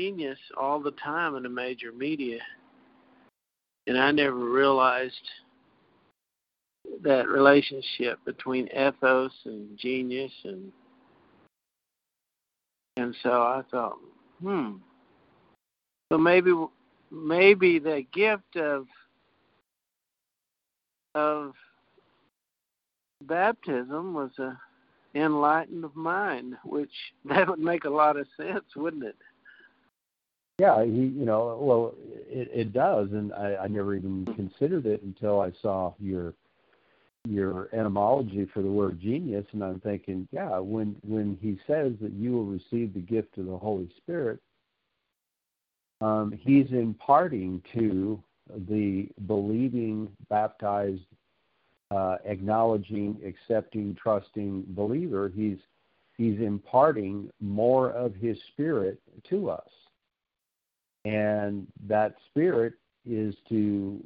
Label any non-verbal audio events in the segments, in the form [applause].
genius all the time in the major media, and I never realized that relationship between ethos and genius and and so I thought, hmm. So maybe maybe the gift of of baptism was a enlightened mind, which [laughs] that would make a lot of sense, wouldn't it? Yeah, he, you know, well, it, it does, and I, I never even considered it until I saw your your etymology for the word genius, and I'm thinking, yeah, when when he says that you will receive the gift of the Holy Spirit, um, he's imparting to the believing, baptized, uh, acknowledging, accepting, trusting believer. He's he's imparting more of his spirit to us, and that spirit is to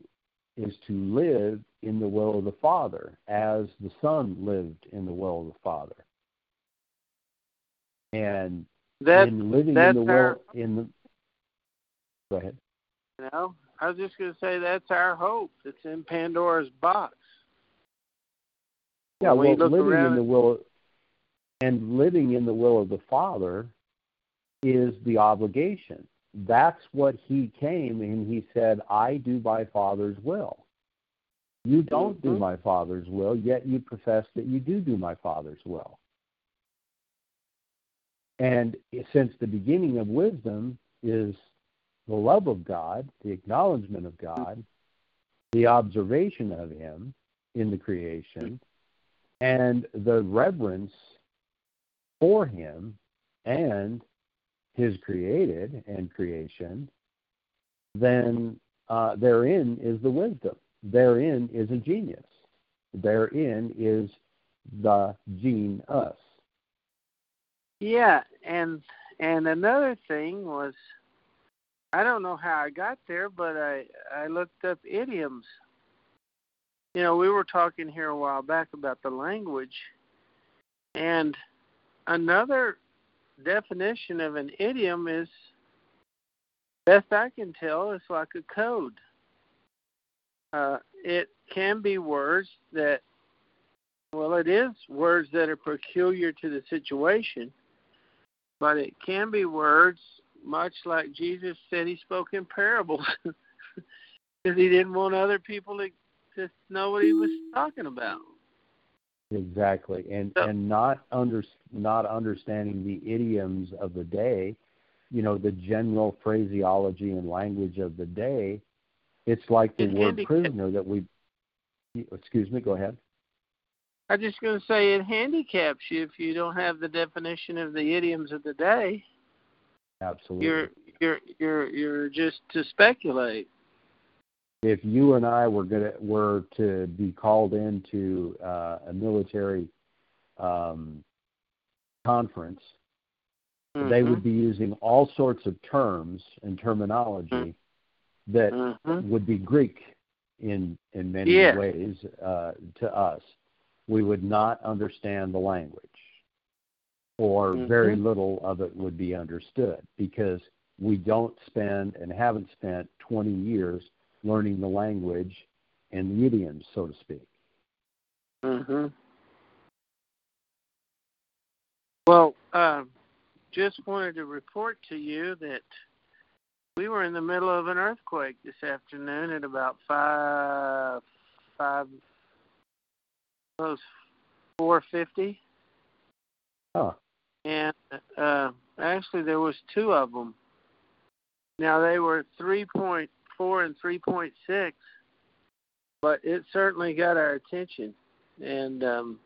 is to live in the will of the Father, as the Son lived in the will of the Father. And that, in living in the will in the go ahead. You know, I was just gonna say that's our hope. It's in Pandora's box. Yeah, when well, we living in the will and living in the will of the Father is the obligation. That's what he came and he said, I do my Father's will. You don't mm-hmm. do my Father's will, yet you profess that you do do my Father's will. And since the beginning of wisdom is the love of God, the acknowledgement of God, the observation of Him in the creation, and the reverence for Him and His created and creation, then uh, therein is the wisdom therein is a genius. Therein is the gene us. Yeah, and and another thing was I don't know how I got there, but I I looked up idioms. You know, we were talking here a while back about the language, and another definition of an idiom is, best I can tell, it's like a code. Uh, it can be words that, well, it is words that are peculiar to the situation, but it can be words much like Jesus said he spoke in parables [laughs] because he didn't want other people to just know what he was talking about. Exactly, and so, and not under not understanding the idioms of the day, you know, the general phraseology and language of the day it's like the word prisoner that we. Excuse me. Go ahead. I'm just going to say it handicaps you if you don't have the definition of the idioms of the day. Absolutely. You're you're you're you're just to speculate. If you and I were gonna were to be called into uh, a military um, conference, mm-hmm. they would be using all sorts of terms and terminology mm-hmm that mm-hmm. would be Greek in in many yeah. ways uh, to us. We would not understand the language, or mm-hmm. very little of it would be understood because we don't spend and haven't spent 20 years learning the language and the idioms, so to speak. Mm-hmm. Well, uh, just wanted to report to you that we were in the middle of an earthquake this afternoon at about five five close four fifty. Oh. And uh actually there was two of them. Now they were three point four and three point six, but it certainly got our attention. And um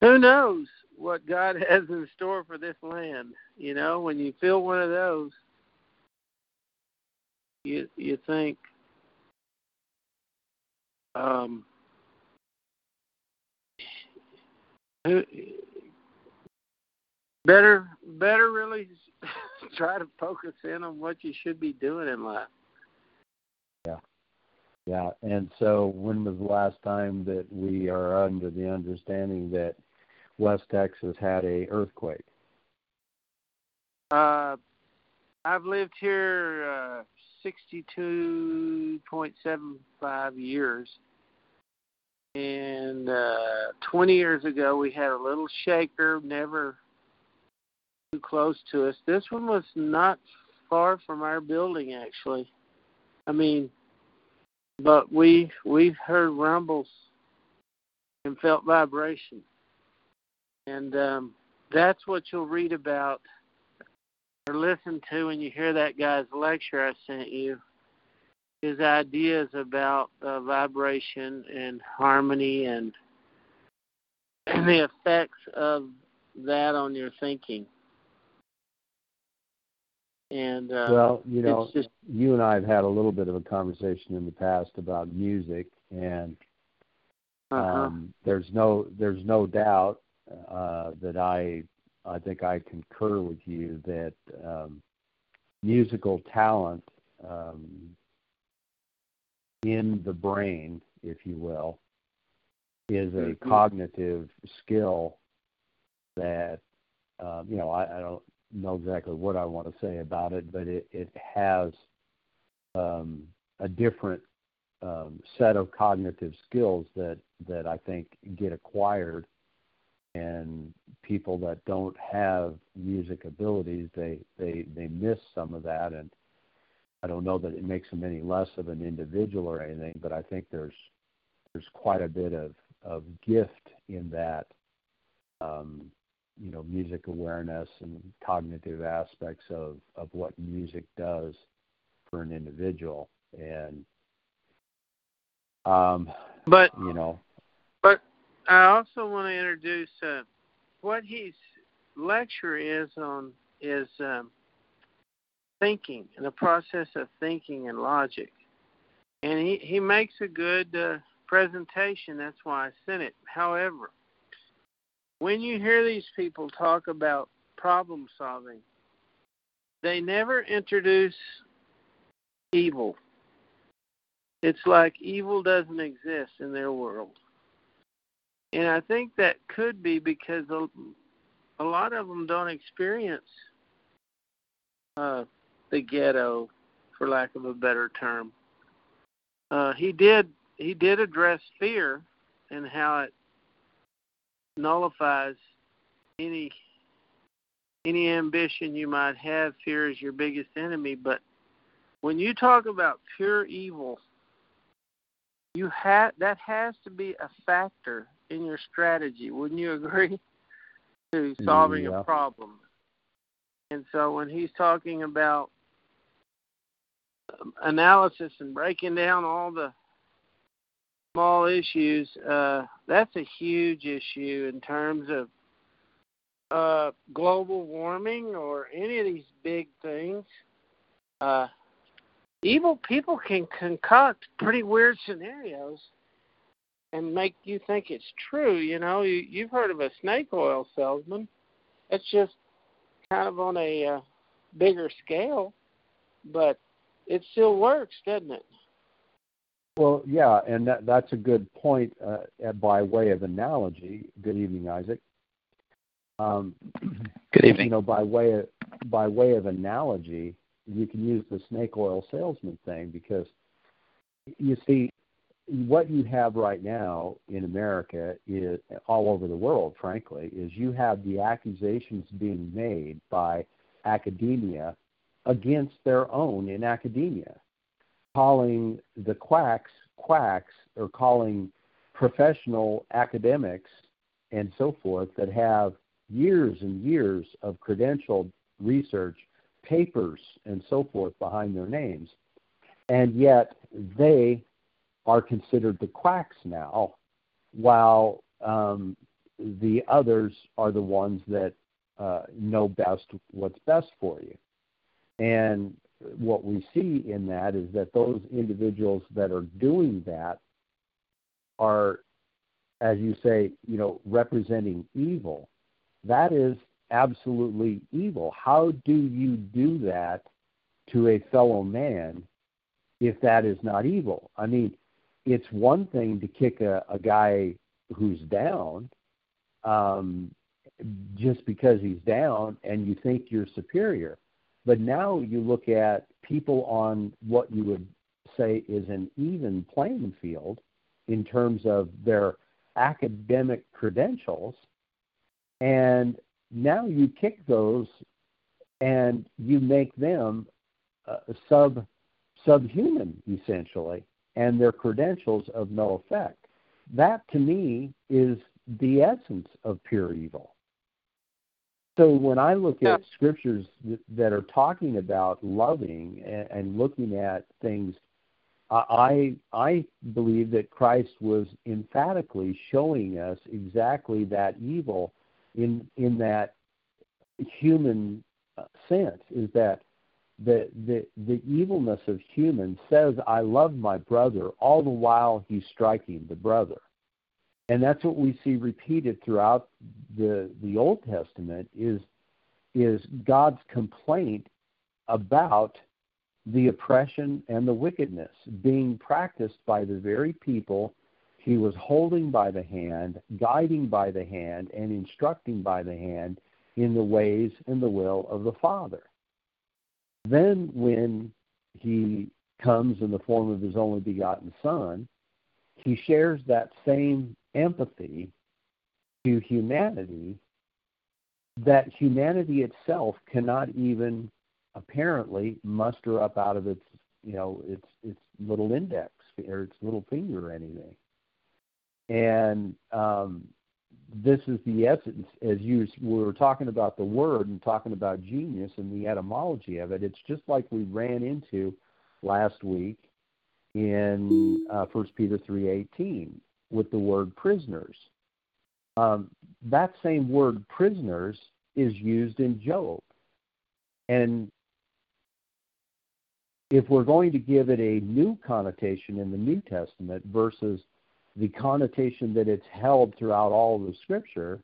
who knows what God [laughs] has in store for this land? You know, when you feel one of those, you you think um, better better really try to focus in on what you should be doing in life. Yeah. Yeah, and so when was the last time that we are under the understanding that West Texas had a earthquake? Uh, I've lived here uh, 62.75 years. And uh, 20 years ago, we had a little shaker, never too close to us. This one was not far from our building, actually. I mean, but we we've heard rumbles and felt vibration, and um, that's what you'll read about or listen to when you hear that guy's lecture I sent you. His ideas about uh, vibration and harmony and and [clears throat] the effects of that on your thinking. And uh, well, you know, just, you and I have had a little bit of a conversation in the past about music, and uh-huh. um, there's no there's no doubt uh, that I I think I concur with you that um, musical talent um, in the brain, if you will, is a mm-hmm. cognitive skill that um, you know I, I don't know exactly what I want to say about it, but it, it has um, a different um, set of cognitive skills that that I think get acquired. And people that don't have music abilities they they they miss some of that. And I don't know that it makes them any less of an individual or anything but I think there's there's quite a bit of of gift in that. Um, you know music awareness and cognitive aspects of of what music does for an individual and um but you know but I also want to introduce uh, what his lecture is on is um, thinking and the process of thinking and logic, and he he makes a good uh, presentation. That's why I sent it. However, when you hear these people talk about problem solving, they never introduce evil. It's like evil doesn't exist in their world. And I think that could be because a, a lot of them don't experience uh, the ghetto, for lack of a better term. Uh, he did he did address fear and how it nullifies any any ambition you might have. Fear is your biggest enemy, but when you talk about pure evil, you have that has to be a factor in your strategy. Wouldn't you agree? [laughs] To solving yeah. a problem. And so when he's talking about um, analysis and breaking down all the small issues, uh, that's a huge issue in terms of uh, global warming or any of these big things. Uh, evil people can concoct pretty weird scenarios and make you think it's true. You know, you, you've heard of a snake oil salesman. It's just kind of on a uh, bigger scale, but it still works, doesn't it? Well, yeah, and that, that's a good point uh, by way of analogy. Good evening, Isaac. Um, good evening. You know, by way of by way of analogy, you can use the snake oil salesman thing because you see what you have right now in America is all over the world, frankly, is you have the accusations being made by academia against their own in academia, calling the quacks quacks or calling professional academics and so forth that have years and years of credentialed research, papers, and so forth behind their names. And yet they are considered the quacks now, while um, the others are the ones that uh, know best what's best for you. And what we see in that is that those individuals that are doing that are, as you say, you know, representing evil. That is absolutely evil. How do you do that to a fellow man if that is not evil? I mean, it's one thing to kick a, a guy who's down um, just because he's down and you think you're superior. But now you look at people on what you would say is an even playing field in terms of their academic credentials, and now you kick those and you make them uh, sub subhuman essentially, and their credentials of no effect. That to me is the essence of pure evil. So when I look yeah. at scriptures that are talking about loving and, and looking at things, I I believe that Christ was emphatically showing us exactly that evil in in that human uh, sense is that the the the evilness of humans says I love my brother all the while he's striking the brother. And that's what we see repeated throughout the the Old Testament is is God's complaint about the oppression and the wickedness being practiced by the very people he was holding by the hand, guiding by the hand, and instructing by the hand in the ways and the will of the Father. Then, when he comes in the form of his only begotten Son, he shares that same empathy to humanity that humanity itself cannot even apparently muster up out of its you know its its little index or its little finger or anything. And um, this is the essence as you we were talking about the word and talking about genius and the etymology of it. It's just like we ran into last week in uh, 1 peter 3.18 with the word prisoners um, that same word prisoners is used in Job. And if we're going to give it a new connotation in the New Testament versus the connotation that it's held throughout all the Scripture,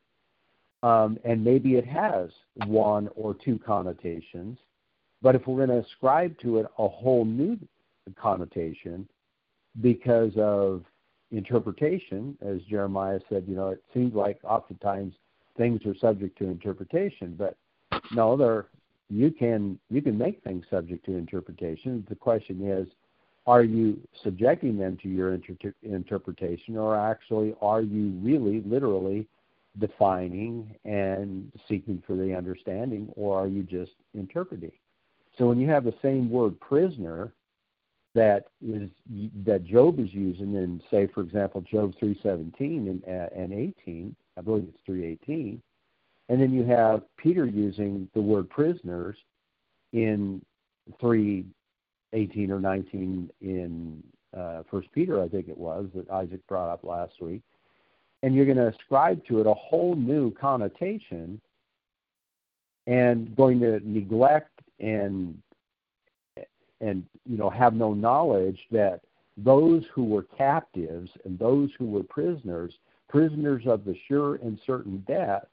um, and maybe it has one or two connotations, but if we're going to ascribe to it a whole new connotation because of interpretation, as Jeremiah said, you know, it seems like oftentimes things are subject to interpretation, but no, they're you can you can make things subject to interpretation. The question is, are you subjecting them to your inter- interpretation, or actually are you really literally defining and seeking for the understanding, or are you just interpreting? So when you have the same word prisoner that is that Job is using in, say, for example, Job 3:17 and, and 18. I believe it's 3:18, and then you have Peter using the word prisoners in 3:18 or 19 in uh, First Peter, I think it was that Isaac brought up last week, and you're going to ascribe to it a whole new connotation, and going to neglect and and you know have no knowledge that those who were captives and those who were prisoners, prisoners of the sure and certain death,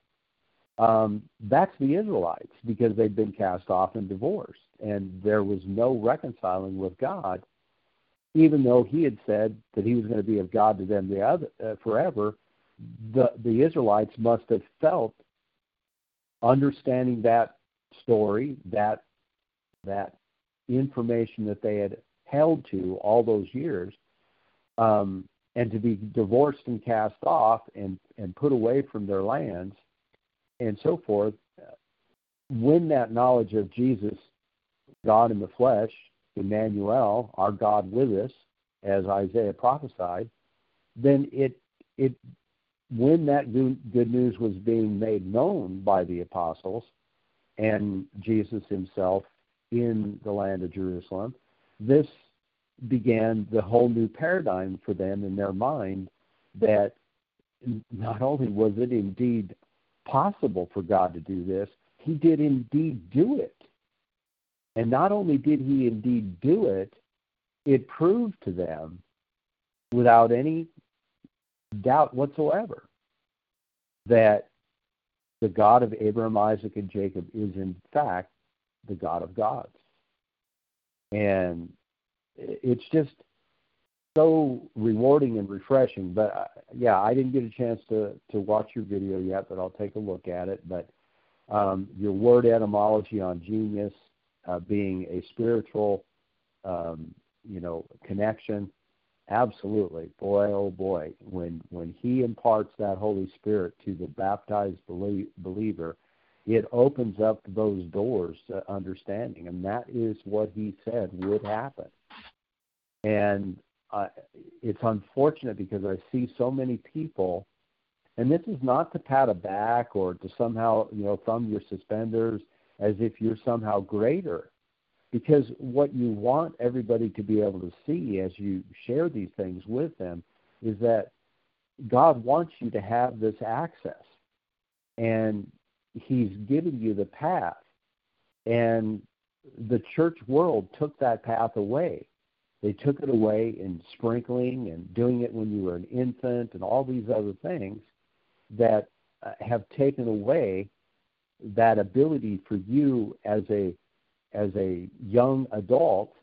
um, that's the Israelites because they'd been cast off and divorced, and there was no reconciling with God, even though He had said that He was going to be of God to them the other uh, forever. The the Israelites must have felt understanding that story, that that information that they had held to all those years, um, and to be divorced and cast off and, and put away from their lands and so forth, when that knowledge of Jesus, God in the flesh, Emmanuel, our God with us, as Isaiah prophesied, then it it when that good news was being made known by the apostles and Jesus himself in the land of Jerusalem, this began the whole new paradigm for them in their mind that not only was it indeed possible for God to do this, he did indeed do it. And not only did he indeed do it, it proved to them without any doubt whatsoever that the God of Abraham, Isaac, and Jacob is in fact the God of gods. And it's just so rewarding and refreshing. But uh, yeah, I didn't get a chance to to watch your video yet, but I'll take a look at it. But um, your word etymology on genius, uh, being a spiritual, um, you know, connection. Absolutely, boy, oh boy, when when He imparts that Holy Spirit to the baptized believer, it opens up those doors to understanding, and that is what He said would happen. And uh, it's unfortunate because I see so many people, and this is not to pat a back or to somehow you know thumb your suspenders as if you're somehow greater because what you want everybody to be able to see as you share these things with them is that God wants you to have this access. And He's given you the path. And the church world took that path away. They took it away in sprinkling and doing it when you were an infant and all these other things that uh, have taken away that ability for you as a as a young adult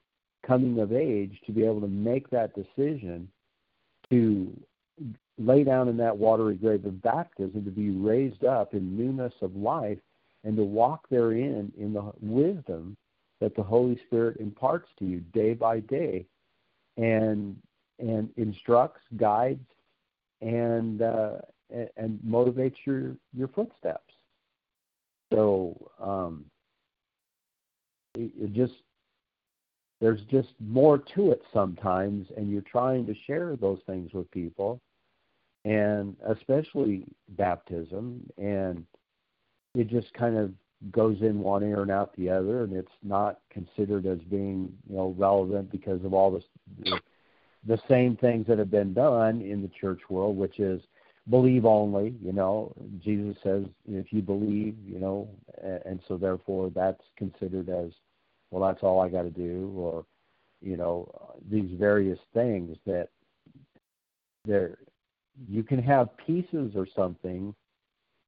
coming of age to be able to make that decision to lay down in that watery grave of baptism to be raised up in newness of life and to walk therein in the wisdom that the Holy Spirit imparts to you day by day and and instructs, guides, and uh, and motivates your your footsteps. So um, it just there's just more to it sometimes and you're trying to share those things with people and especially baptism and it just kind of goes in one ear and out the other and it's not considered as being you know relevant because of all this the, the same things that have been done in the church world which is believe only you know. Jesus says if you believe you know and so therefore that's considered as well that's all i got to do or you know these various things that there you can have pieces or something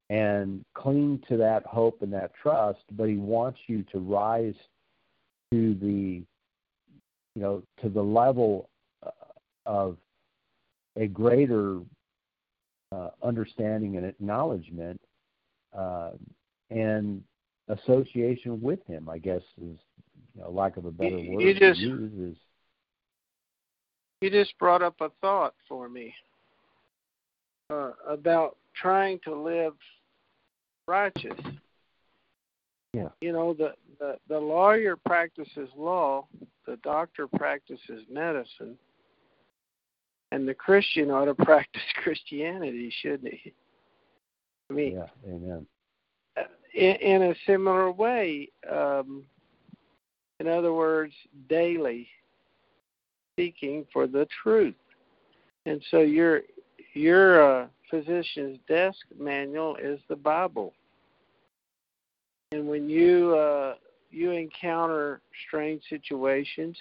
and cling to that hope and that trust but he wants you to rise to the you know to the level uh, of a greater uh, understanding and acknowledgement uh, and association with him. I guess is you know, lack of a better word you just, to use is. You just brought up a thought for me uh, about trying to live righteous. Yeah. You know, the, the the lawyer practices law, the doctor practices medicine, and the Christian ought to [laughs] practice Christianity, shouldn't he? I mean, yeah, amen. In, in a similar way, um, in other words, daily seeking for the truth, and so your your uh, physician's desk manual is the Bible, and when you uh, you encounter strange situations,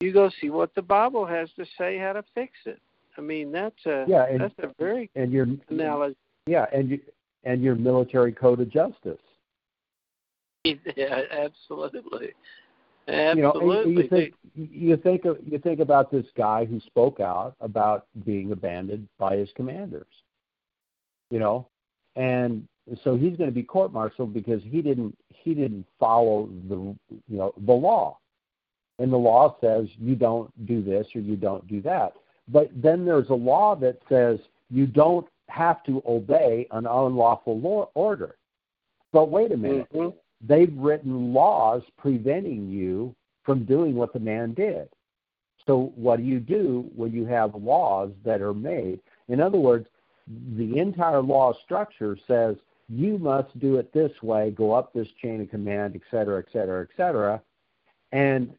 you go see what the Bible has to say how to fix it. I mean, that's a yeah, and, that's a very and your analogy. Yeah, and you, and your military code of justice. [laughs] Yeah, absolutely. Absolutely. You know, you think you think of, you think about this guy who spoke out about being abandoned by his commanders. You know, and so he's going to be court-martialed because he didn't he didn't follow the you know the law and the law says you don't do this or you don't do that. But then there's a law that says you don't have to obey an unlawful law order. But wait a minute. Mm-hmm. They've written laws preventing you from doing what the man did. So what do you do when you have laws that are made? In other words, the entire law structure says you must do it this way, go up this chain of command, et cetera, et cetera, et cetera. And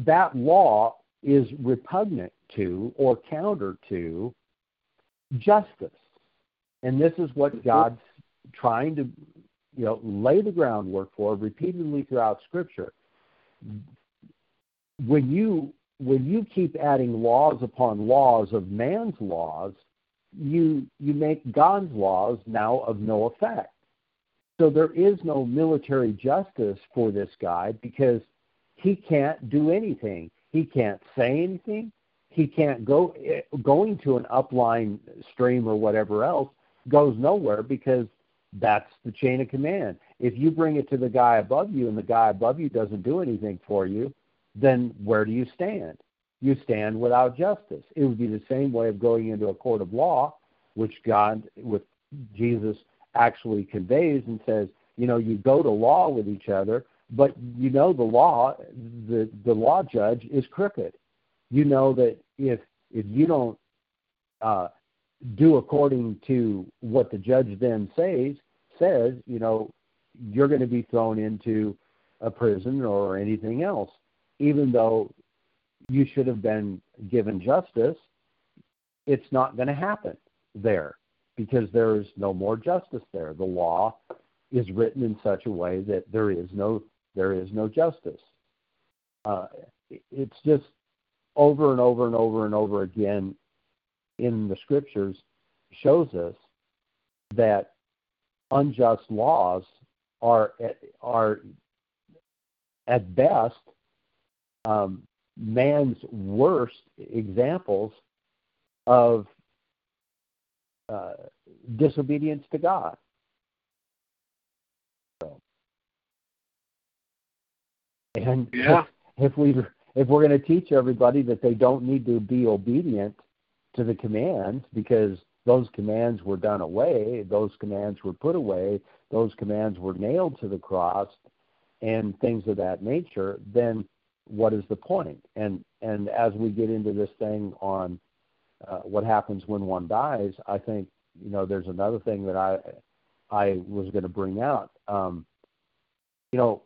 that law is repugnant to or counter to justice. And this is what mm-hmm. God's trying to you know lay the groundwork for repeatedly throughout scripture. When you when you keep adding laws upon laws of man's laws, you you make God's laws now of no effect. So there is no military justice for this guy because he can't do anything. He can't say anything. He can't go eh, going to an upline stream or whatever else goes nowhere because that's the chain of command. if you bring it to the guy above you and the guy above you doesn't do anything for you, then where do you stand? You stand without justice. It would be the same way of going into a court of law, which God, with Jesus, actually conveys and says, you know, you go to law with each other, but you know the law, the the law judge is crooked. You know that if if you don't uh, do according to what the judge then says, says, you know, you're going to be thrown into a prison or anything else, even though you should have been given justice. It's not going to happen there because there is no more justice there. The law is written in such a way that there is no there is no justice. Uh, it's just over and over and over and over again in the scriptures shows us that unjust laws are are at best um, man's worst examples of uh, disobedience to God. So, and yeah. if, [laughs] if we if we're going to teach everybody that they don't need to be obedient to the commands because those commands were done away, those commands were put away, those commands were nailed to the cross, and things of that nature, then what is the point? And and as we get into this thing on uh, what happens when one dies, I think you know there's another thing that I I was going to bring out. Um, you know,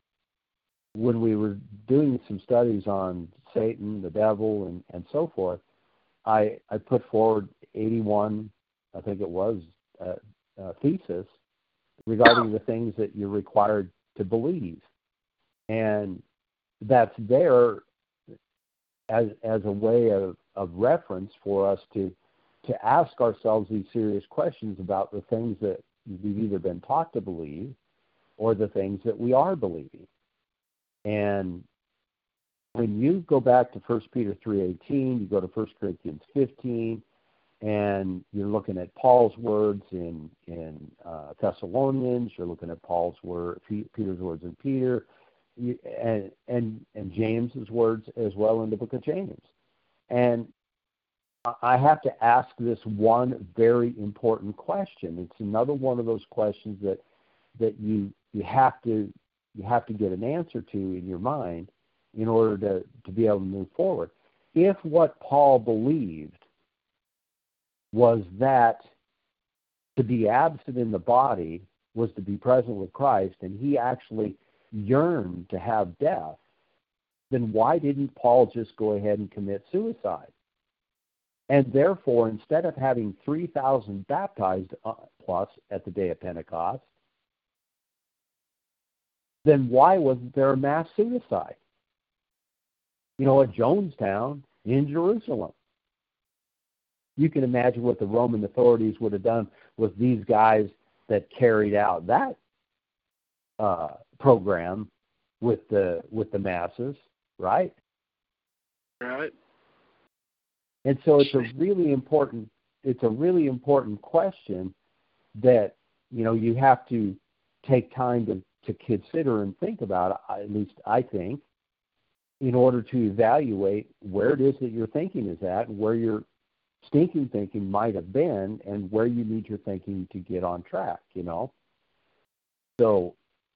when we were doing some studies on Satan, the devil, and and so forth, I I put forward 81, I think it was, uh, uh, thesis regarding the things that you're required to believe, and that's there as as a way of, of reference for us to to ask ourselves these serious questions about the things that we've either been taught to believe or the things that we are believing. And when you go back to 1 Peter 3:18, you go to 1 Corinthians 15, and you're looking at Paul's words in in uh, Thessalonians, you're looking at Paul's word, Peter's words in Peter, and and and James's words as well in the book of James. And I have to ask this one very important question. It's another one of those questions that that you you have to you have to get an answer to in your mind in order to, to be able to move forward. If what Paul believed was that to be absent in the body was to be present with Christ, and he actually yearned to have death, then why didn't Paul just go ahead and commit suicide? And therefore, instead of having 3,000 baptized uh, plus at the day of Pentecost, then why wasn't there a mass suicide? You know, at Jonestown in Jerusalem. You can imagine what the Roman authorities would have done with these guys that carried out that uh, program with the with the masses, right? Right. And so it's a really important it's a really important question that you know you have to take time to to consider and think about. At least I think, in order to evaluate where it is that your thinking is at and where your stinking thinking might have been and where you need your thinking to get on track. You know. So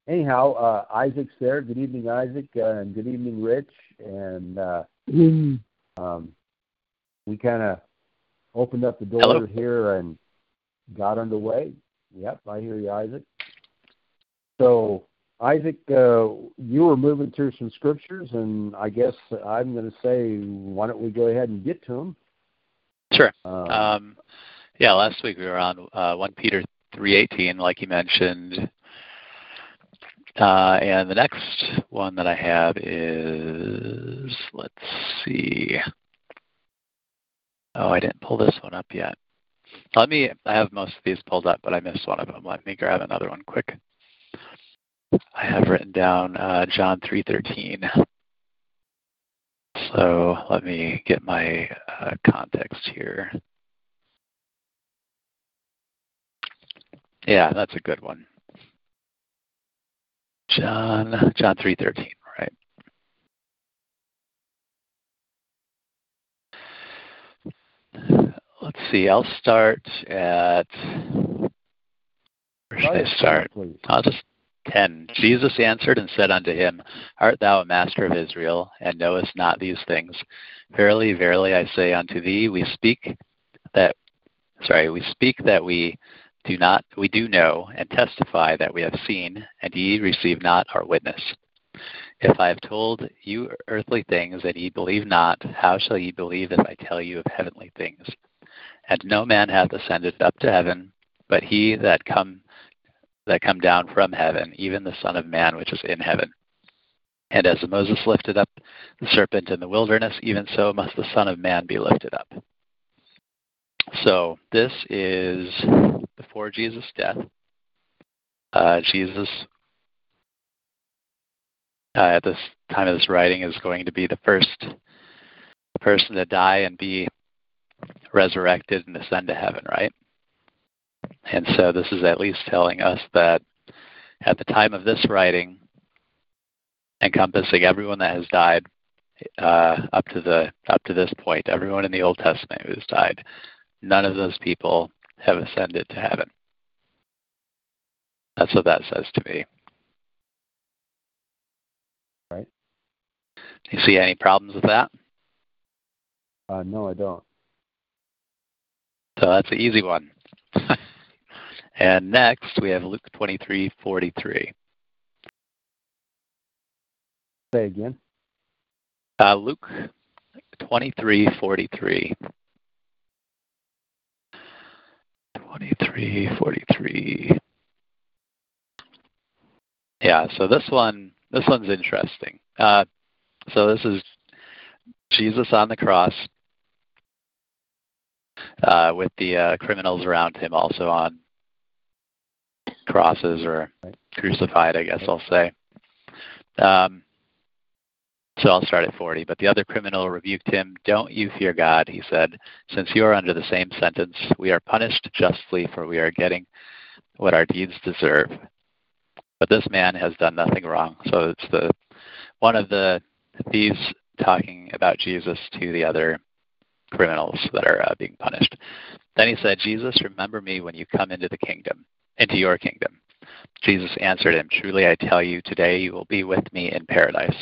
anyhow, uh, Isaac's there. Good evening, Isaac, uh, and good evening, Rich. And uh, mm. um, we kind of opened up the door Hello. here and got underway. Yep, I hear you, Isaac. So, Isaac, uh, you were moving through some scriptures, and I guess I'm going to say, why don't we go ahead and get to them? Sure. Um, um, yeah, last week we were on uh, 1 Peter 3:18, like you mentioned. Uh, and the next one that I have is, let's see. Oh, I didn't pull this one up yet. Let me, I have most of these pulled up, but I missed one of them. Let me grab another one quick. I have written down uh, John 3.13. So let me get my uh, context here. Yeah, that's a good one. John John three thirteen, right? Let's see. I'll start at where should I start? I'll just 10. Jesus answered and said unto him, Art thou a master of Israel, and knowest not these things? Verily, verily, I say unto thee, we speak that, sorry, we speak that we do not, we do know, and testify that we have seen, and ye receive not our witness. If I have told you earthly things, and ye believe not, how shall ye believe if I tell you of heavenly things? And no man hath ascended up to heaven, but he that come that come down from heaven, even the Son of Man which is in heaven. And as Moses lifted up the serpent in the wilderness, even so must the Son of Man be lifted up. So this is before Jesus' death. Uh, Jesus, uh, at this time of this writing, is going to be the first person to die and be resurrected and ascend to heaven, right? And so this is at least telling us that at the time of this writing, encompassing everyone that has died uh, up to the up to this point, everyone in the Old Testament who has died, none of those people have ascended to heaven. That's what that says to me. Right. Do you see any problems with that? Uh, no, I don't. So that's an easy one. [laughs] and next we have Luke 23:43. Say again. Uh, Luke 23:43. 23:43. Yeah, so this one this one's interesting. Uh, so this is Jesus on the cross uh, with the uh, criminals around him also on crosses or crucified, I guess I'll say. Um, so I'll start at 40. But the other criminal rebuked him. Don't you fear God, he said, since you are under the same sentence. We are punished justly, for we are getting what our deeds deserve. But this man has done nothing wrong. So it's the one of the thieves talking about Jesus to the other criminals that are uh, being punished. Then he said, Jesus, remember me when you come into the kingdom, into your kingdom. Jesus answered him, Truly I tell you, today you will be with me in paradise.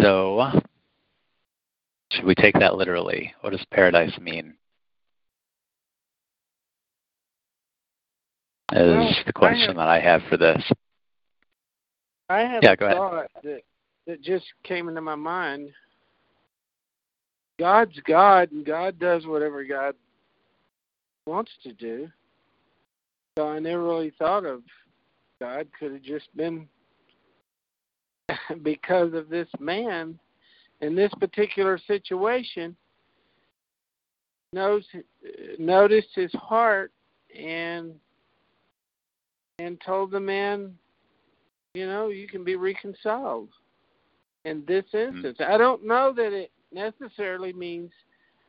So, should we take that literally? What does paradise mean? Is well, the question I have, that I have for this. I have yeah, a thought that, that just came into my mind. God's God, and God does whatever God wants to do. So I never really thought of God could have just been [laughs] because of this man in this particular situation knows noticed his heart and and told the man you know you can be reconciled in this mm-hmm. instance mm-hmm. i don't know that it necessarily means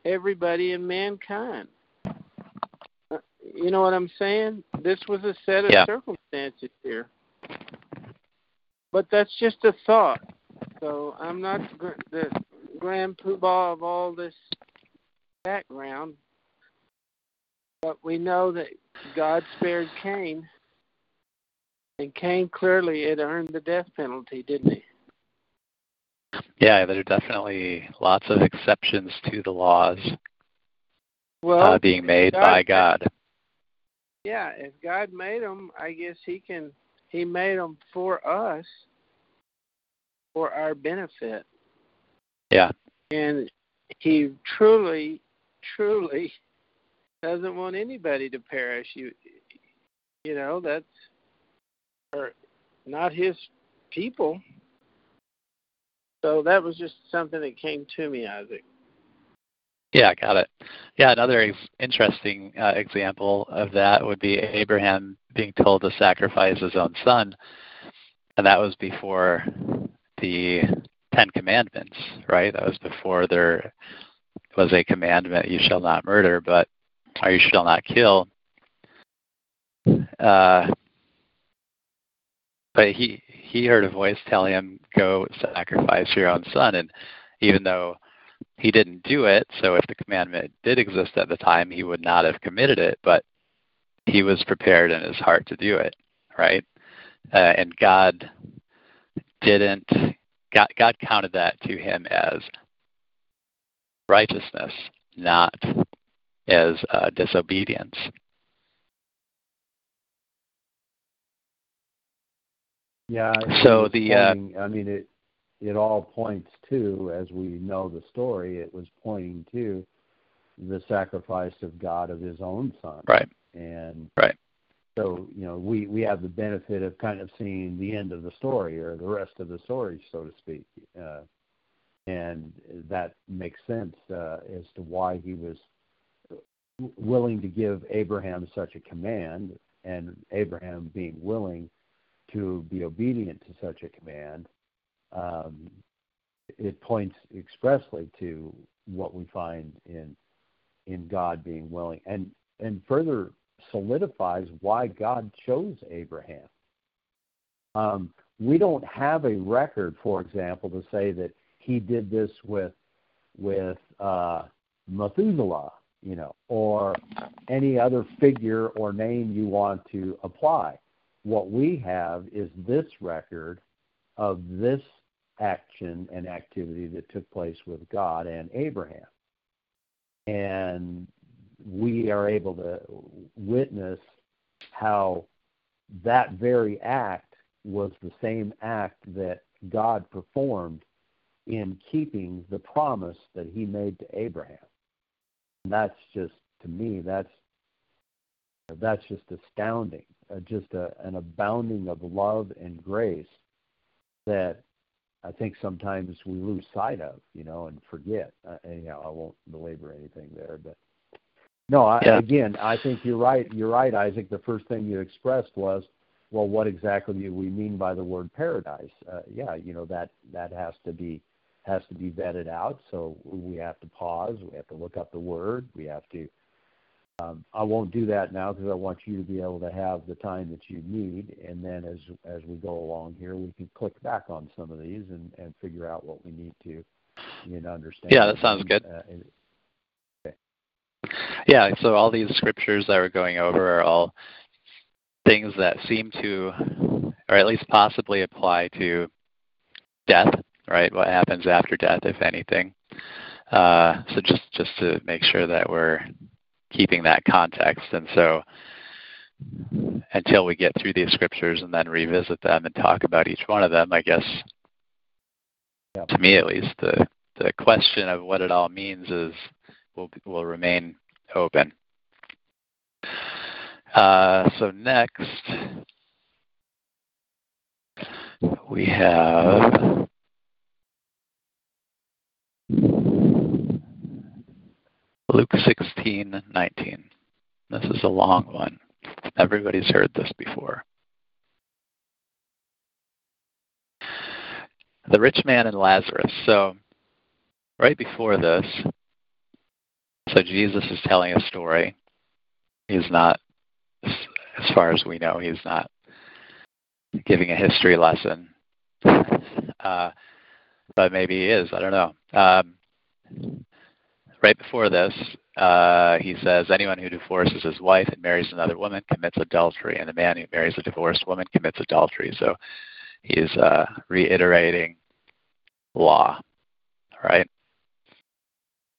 everybody in mankind you know what i'm saying this was a set of yeah. circumstances here but that's just a thought. So I'm not the grand poobah of all this background, but we know that God spared Cain, and Cain clearly had earned the death penalty, didn't he? Yeah, there are definitely lots of exceptions to the laws well, uh, being made God, by God. Yeah, if God made them, I guess He can he made them for us, for our benefit. Yeah. And He truly, truly [laughs] doesn't want anybody to perish. You, you know, that's or not His people. So that was just something that came to me, Isaac. Yeah, got it. Yeah, another interesting uh, example of that would be Abraham being told to sacrifice his own son, and that was before the Ten Commandments, right? That was before there was a commandment: "You shall not murder," but or "You shall not kill." Uh, but he he heard a voice telling him, "Go sacrifice your own son." And even though he didn't do it, so if the commandment did exist at the time, he would not have committed it. But he was prepared in his heart to do it, right? Uh, and God didn't. God, God counted that to him as righteousness, not as uh, disobedience. Yeah. So the uh, I mean it it all points to, as we know the story, it was pointing to the sacrifice of God of His own Son. Right. And right. So you know we we have the benefit of kind of seeing the end of the story or the rest of the story, so to speak. Uh, and that makes sense uh, as to why he was willing to give Abraham such a command, and Abraham being willing to be obedient to such a command, um, it points expressly to what we find in in God being willing, and and further solidifies why God chose Abraham. Um, we don't have a record, for example, to say that he did this with with uh, Methuselah, you know, or any other figure or name you want to apply. What we have is this record of this action and activity that took place with God and Abraham. And we are able to witness how that very act was the same act that God performed in keeping the promise that he made to Abraham. And that's just to me that's that's just astounding. Uh, just a, an abounding of love and grace that I think sometimes we lose sight of, you know, and forget. Uh, anyhow, I won't belabor anything there, but no, I, yeah. again, I think you're right. You're right, Isaac. The first thing you expressed was, well, what exactly do we mean by the word paradise? Uh, yeah, you know that that has to be has to be vetted out. So we have to pause. We have to look up the word. We have to. Um, I won't do that now because I want you to be able to have the time that you need, and then as as we go along here, we can click back on some of these and and figure out what we need to you know understand. Yeah, that sounds good. Uh, okay. Yeah, so all these scriptures that we're going over are all things that seem to, or at least possibly apply to death right? What happens after death, if anything. Uh, so just just to make sure that we're keeping that context, and so until we get through these scriptures and then revisit them and talk about each one of them, I guess to me at least the the question of what it all means is will will remain open. Uh, so next we have Luke 16:19. This is a long one. Everybody's heard this before. The rich man and Lazarus. So, right before this, so Jesus is telling a story. He's not, as far as we know, he's not giving a history lesson. [laughs] Uh, but maybe he is. I don't know. Um, right before this, uh, he says, Anyone who divorces his wife and marries another woman commits adultery, and the man who marries a divorced woman commits adultery. So he's uh, reiterating law, right?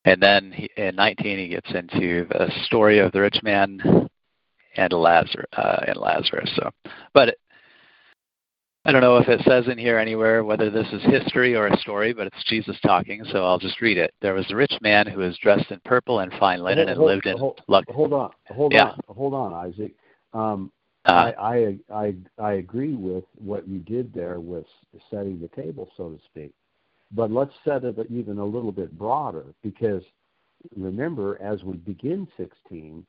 And then he, in 19, he gets into the story of the rich man and Lazarus. Uh, and Lazarus. So, but I don't know if it says in here anywhere whether this is history or a story, but it's Jesus talking, so I'll just read it. There was a rich man who was dressed in purple and fine linen hold, and lived in hold, hold on, hold yeah. on, hold on, Isaac. Um, uh, I, I I I agree with what you did there with setting the table, so to speak. But let's set it even a little bit broader because remember, as we begin 16,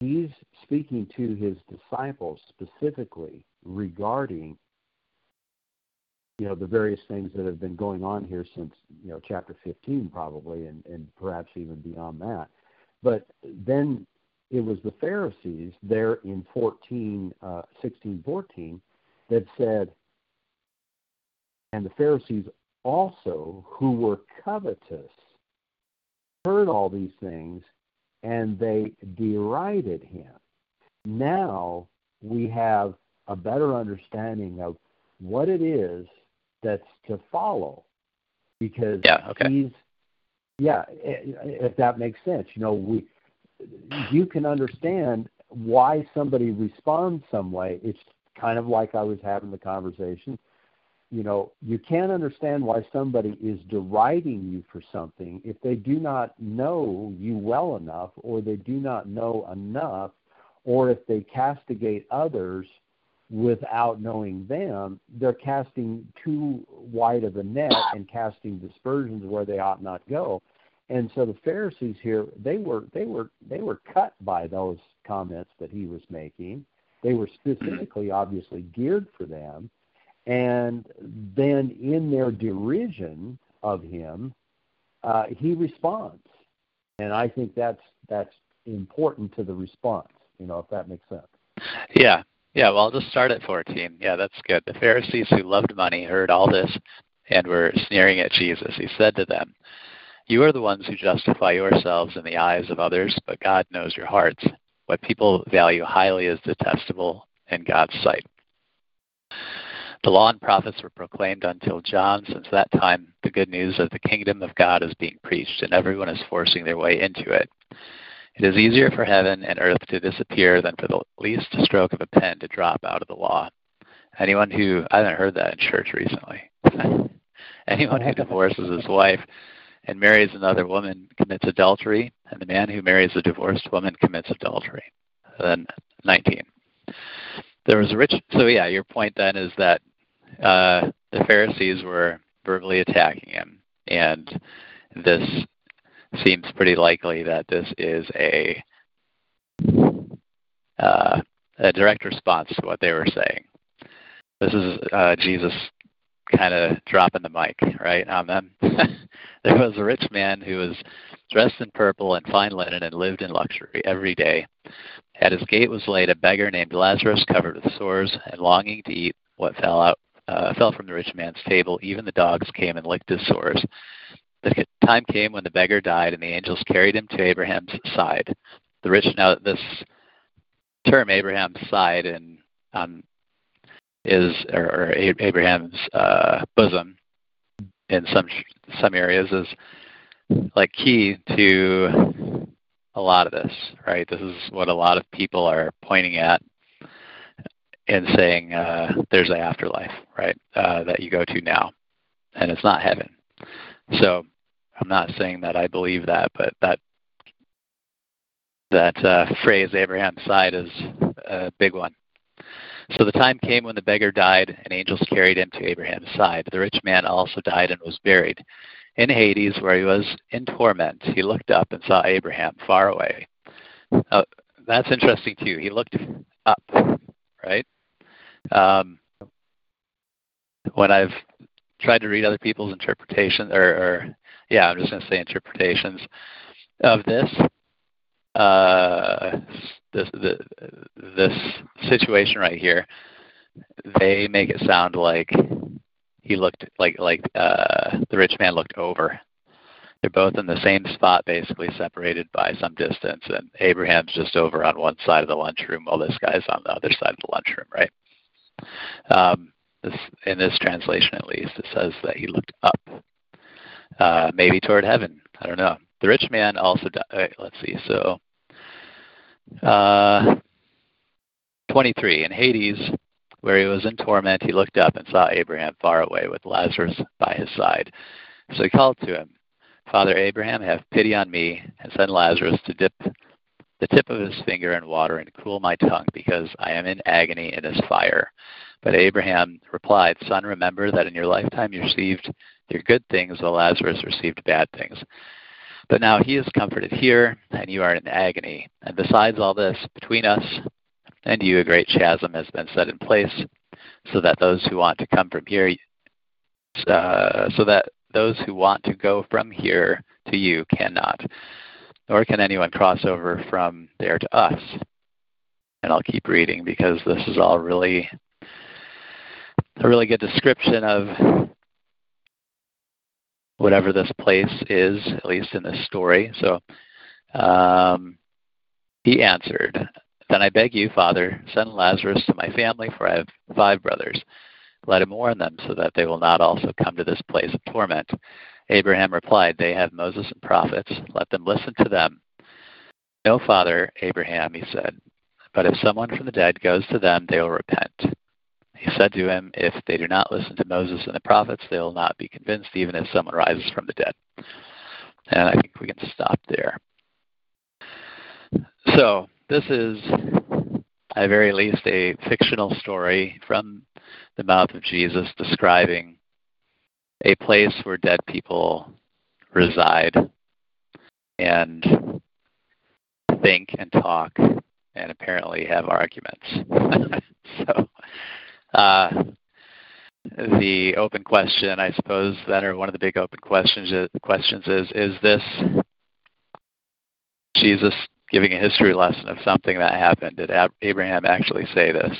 he's speaking to his disciples specifically regarding you know the various things that have been going on here since you know chapter 15 probably and and perhaps even beyond that but then it was the pharisees there in 14 uh 16 14 that said, and the Pharisees also, who were covetous, heard all these things and they derided him. Now we have a better understanding of what it is that's to follow because yeah, okay. he's yeah if that makes sense. You know we you can understand why somebody responds some way. It's kind of like i was having the conversation. You know you can't understand why somebody is deriding you for something if they do not know you well enough or they do not know enough or if they castigate others without knowing them, they're casting too wide of a net and casting dispersions where they ought not go. And so the Pharisees here, they were they were they were cut by those comments that he was making. They were specifically obviously geared for them. And then in their derision of him, uh, he responds. And I think that's that's important to the response, you know, if that makes sense. Yeah, yeah, well, I'll just start at 14. Yeah, that's good. The Pharisees who loved money heard all this and were sneering at Jesus. He said to them, You are the ones who justify yourselves in the eyes of others, but God knows your hearts. What people value highly is detestable in God's sight. The law and prophets were proclaimed until John. Since that time, the good news of the kingdom of God is being preached, and everyone is forcing their way into it. It is easier for heaven and earth to disappear than for the least stroke of a pen to drop out of the law. Anyone who, I haven't heard that in church recently. [laughs] Anyone who divorces his wife and marries another woman commits adultery, and the man who marries a divorced woman commits adultery. Then 19. There was a rich, so yeah, your point then is that uh, the Pharisees were verbally attacking him, and this seems pretty likely that this is a uh, a direct response to what they were saying. This is uh, Jesus kind of dropping the mic right on them. [laughs] there was a rich man who was dressed in purple and fine linen and lived in luxury every day. At his gate was laid a beggar named Lazarus, covered with sores and longing to eat what fell out uh, fell from the rich man's table. Even the dogs came and licked his sores. The time came when the beggar died, and the angels carried him to Abraham's side. The rich now this term Abraham's side and um, is or, or Abraham's uh, bosom in some some areas is like key to a lot of this, right? This is what a lot of people are pointing at and saying uh, there's an afterlife, right? Uh, that you go to now, and it's not heaven. So I'm not saying that I believe that, but that that uh, phrase Abraham's side is a big one. So the time came when the beggar died, and angels carried him to Abraham's side. The rich man also died and was buried. In Hades, where he was in torment, he looked up and saw Abraham far away. Uh, that's interesting too. He looked up, right? Um, when I've tried to read other people's interpretation or, or yeah, I'm just going to say interpretations of this. Uh, this the, this situation right here, they make it sound like he looked like like uh, the rich man looked over. They're both in the same spot, basically separated by some distance, and Abraham's just over on one side of the lunchroom, while this guy's on the other side of the lunchroom, right? Um, this, in this translation, at least, it says that he looked up uh, maybe toward heaven. I don't know. The rich man also died. Right, let's see. So, uh, 23. In Hades, where he was in torment, he looked up and saw Abraham far away with Lazarus by his side. So he called to him, Father Abraham, have pity on me and send Lazarus to dip the tip of his finger in water and cool my tongue, because I am in agony in this fire. But Abraham replied, Son, remember that in your lifetime you received your good things, while Lazarus received bad things. But now he is comforted here, and you are in agony. And besides all this, between us and you a great chasm has been set in place, so that those who want to come from here, uh, so that those who want to go from here to you cannot, nor can anyone cross over from there to us. And I'll keep reading because this is all really a really good description of whatever this place is, at least in this story. So um, he answered, Then I beg you, Father, send Lazarus to my family, for I have five brothers. Let him warn them, so that they will not also come to this place of torment. Abraham replied, They have Moses and prophets. Let them listen to them. No, Father, Abraham, he said, but if someone from the dead goes to them, they will repent. He said to him, If they do not listen to Moses and the prophets, they will not be convinced, even if someone rises from the dead. And I think we can stop there. So, this is, at very least, a fictional story from the mouth of Jesus describing a place where dead people reside and think and talk and apparently have arguments. [laughs] so, uh, the open question, I suppose, then, or one of the big open questions questions is: Is this Jesus giving a history lesson of something that happened? Did Abraham actually say this?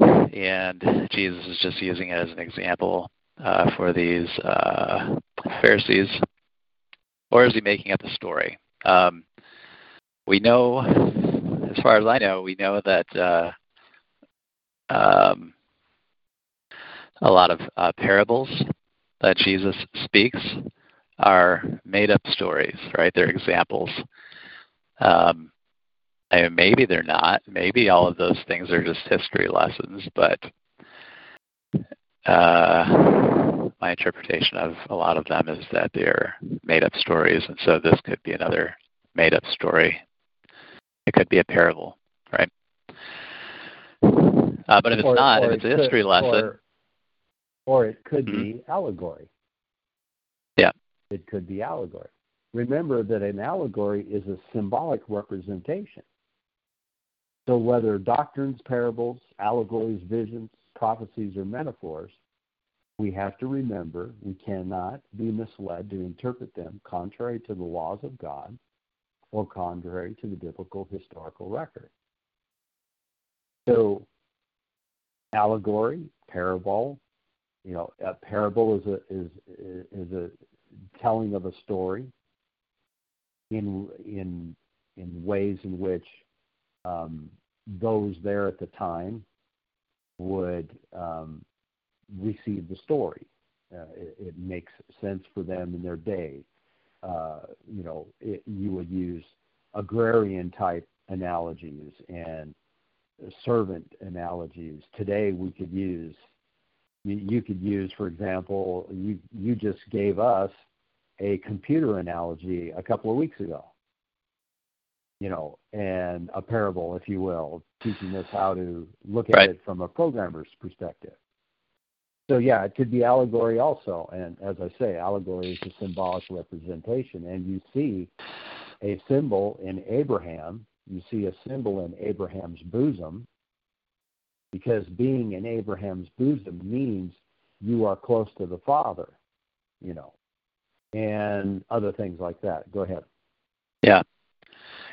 And Jesus is just using it as an example uh, for these uh, Pharisees, or is he making up a story? Um, we know, as far as I know, we know that uh, um, a lot of uh, parables that Jesus speaks are made up stories, right? They're examples. Um, and maybe they're not. Maybe all of those things are just history lessons, but uh, my interpretation of a lot of them is that they're made up stories, and so this could be another made up story. It could be a parable, right? Uh, but if it's or, not, or if it's it a history could, lesson, or, or it could mm-hmm. be allegory. Yeah, it could be allegory. Remember that an allegory is a symbolic representation. So whether doctrines, parables, allegories, visions, prophecies, or metaphors, we have to remember we cannot be misled to interpret them contrary to the laws of God or contrary to the biblical historical record. So allegory, parable. You know, a parable is a is is a telling of a story in in in ways in which um, those there at the time would um, receive the story. Uh, it, it, makes sense for them in their day. Uh, you know, it, you would use agrarian type analogies and servant analogies. Today we could use you could use, for example, you you just gave us a computer analogy a couple of weeks ago. You know, and a parable, if you will, teaching us how to look at right. it from a programmer's perspective. So yeah, it could be allegory also, and as I say, allegory is a symbolic representation, and you see a symbol in Abraham you see a symbol in Abraham's bosom because being in Abraham's bosom means you are close to the Father, you know, and other things like that. Go ahead. Yeah.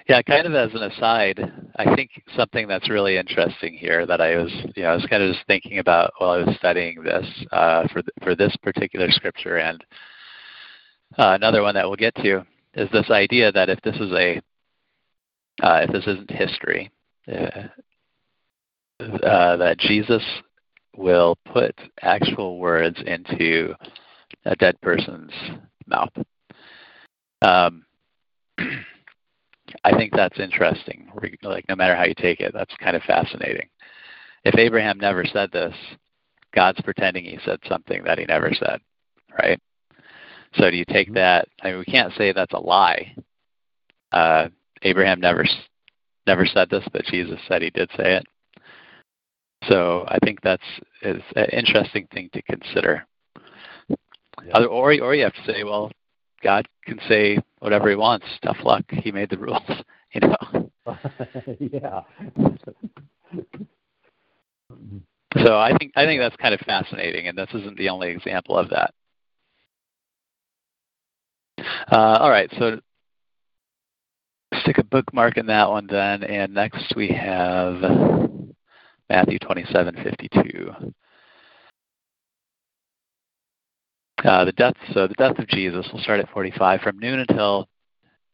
Yeah, kind of as an aside, I think something that's really interesting here that I was, you know, I was kind of just thinking about while I was studying this uh, for for this particular scripture, and uh, another one that we'll get to is this idea that if this is a uh, if this isn't history, uh, uh, that Jesus will put actual words into a dead person's mouth. Um, [clears throat] I think that's interesting. Like no matter how you take it, that's kind of fascinating. If Abraham never said this, God's pretending he said something that he never said, right? So do you take mm-hmm. that? I mean, we can't say that's a lie. Uh, Abraham never never said this, but Jesus said he did say it. So I think that's is an interesting thing to consider. Yeah. Or or you have to say, well, God can say whatever He wants. Tough luck. He made the rules. [laughs] You know. [laughs] yeah. so I think I think that's kind of fascinating, and this isn't the only example of that. Uh, all right, so stick a bookmark in that one then. And next we have Matthew 27:52. Uh, the death. So the death of Jesus. We'll start at 45. From noon until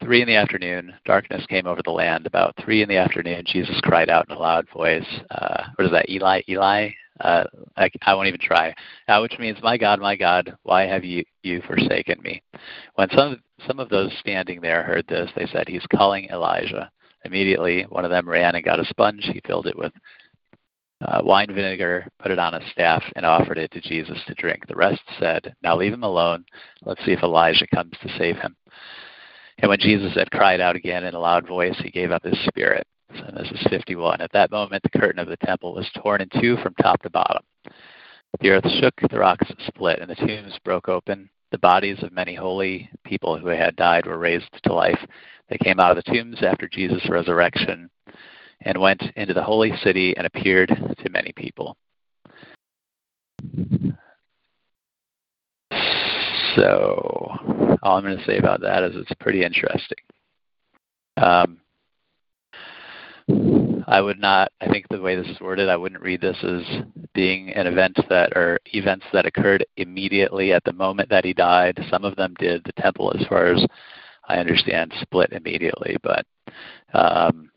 three in the afternoon, darkness came over the land. About three in the afternoon, Jesus cried out in a loud voice. Uh, what is that? Eli, Eli. Uh, I, I won't even try. Uh, which means, My God, my God, why have you you forsaken me? When some some of those standing there heard this, they said, He's calling Elijah. Immediately, one of them ran and got a sponge. He filled it with uh, wine vinegar, put it on a staff, and offered it to Jesus to drink. The rest said, Now leave him alone. Let's see if Elijah comes to save him. And when Jesus had cried out again in a loud voice, he gave up his spirit. So this is 51. At that moment, the curtain of the temple was torn in two from top to bottom. The earth shook, the rocks split, and the tombs broke open. The bodies of many holy people who had died were raised to life. They came out of the tombs after Jesus' resurrection and went into the holy city and appeared to many people. So, all I'm going to say about that is it's pretty interesting. Um, I would not, I think the way this is worded, I wouldn't read this as being an event that, or events that occurred immediately at the moment that he died. Some of them did. The temple, as far as I understand, split immediately, but um,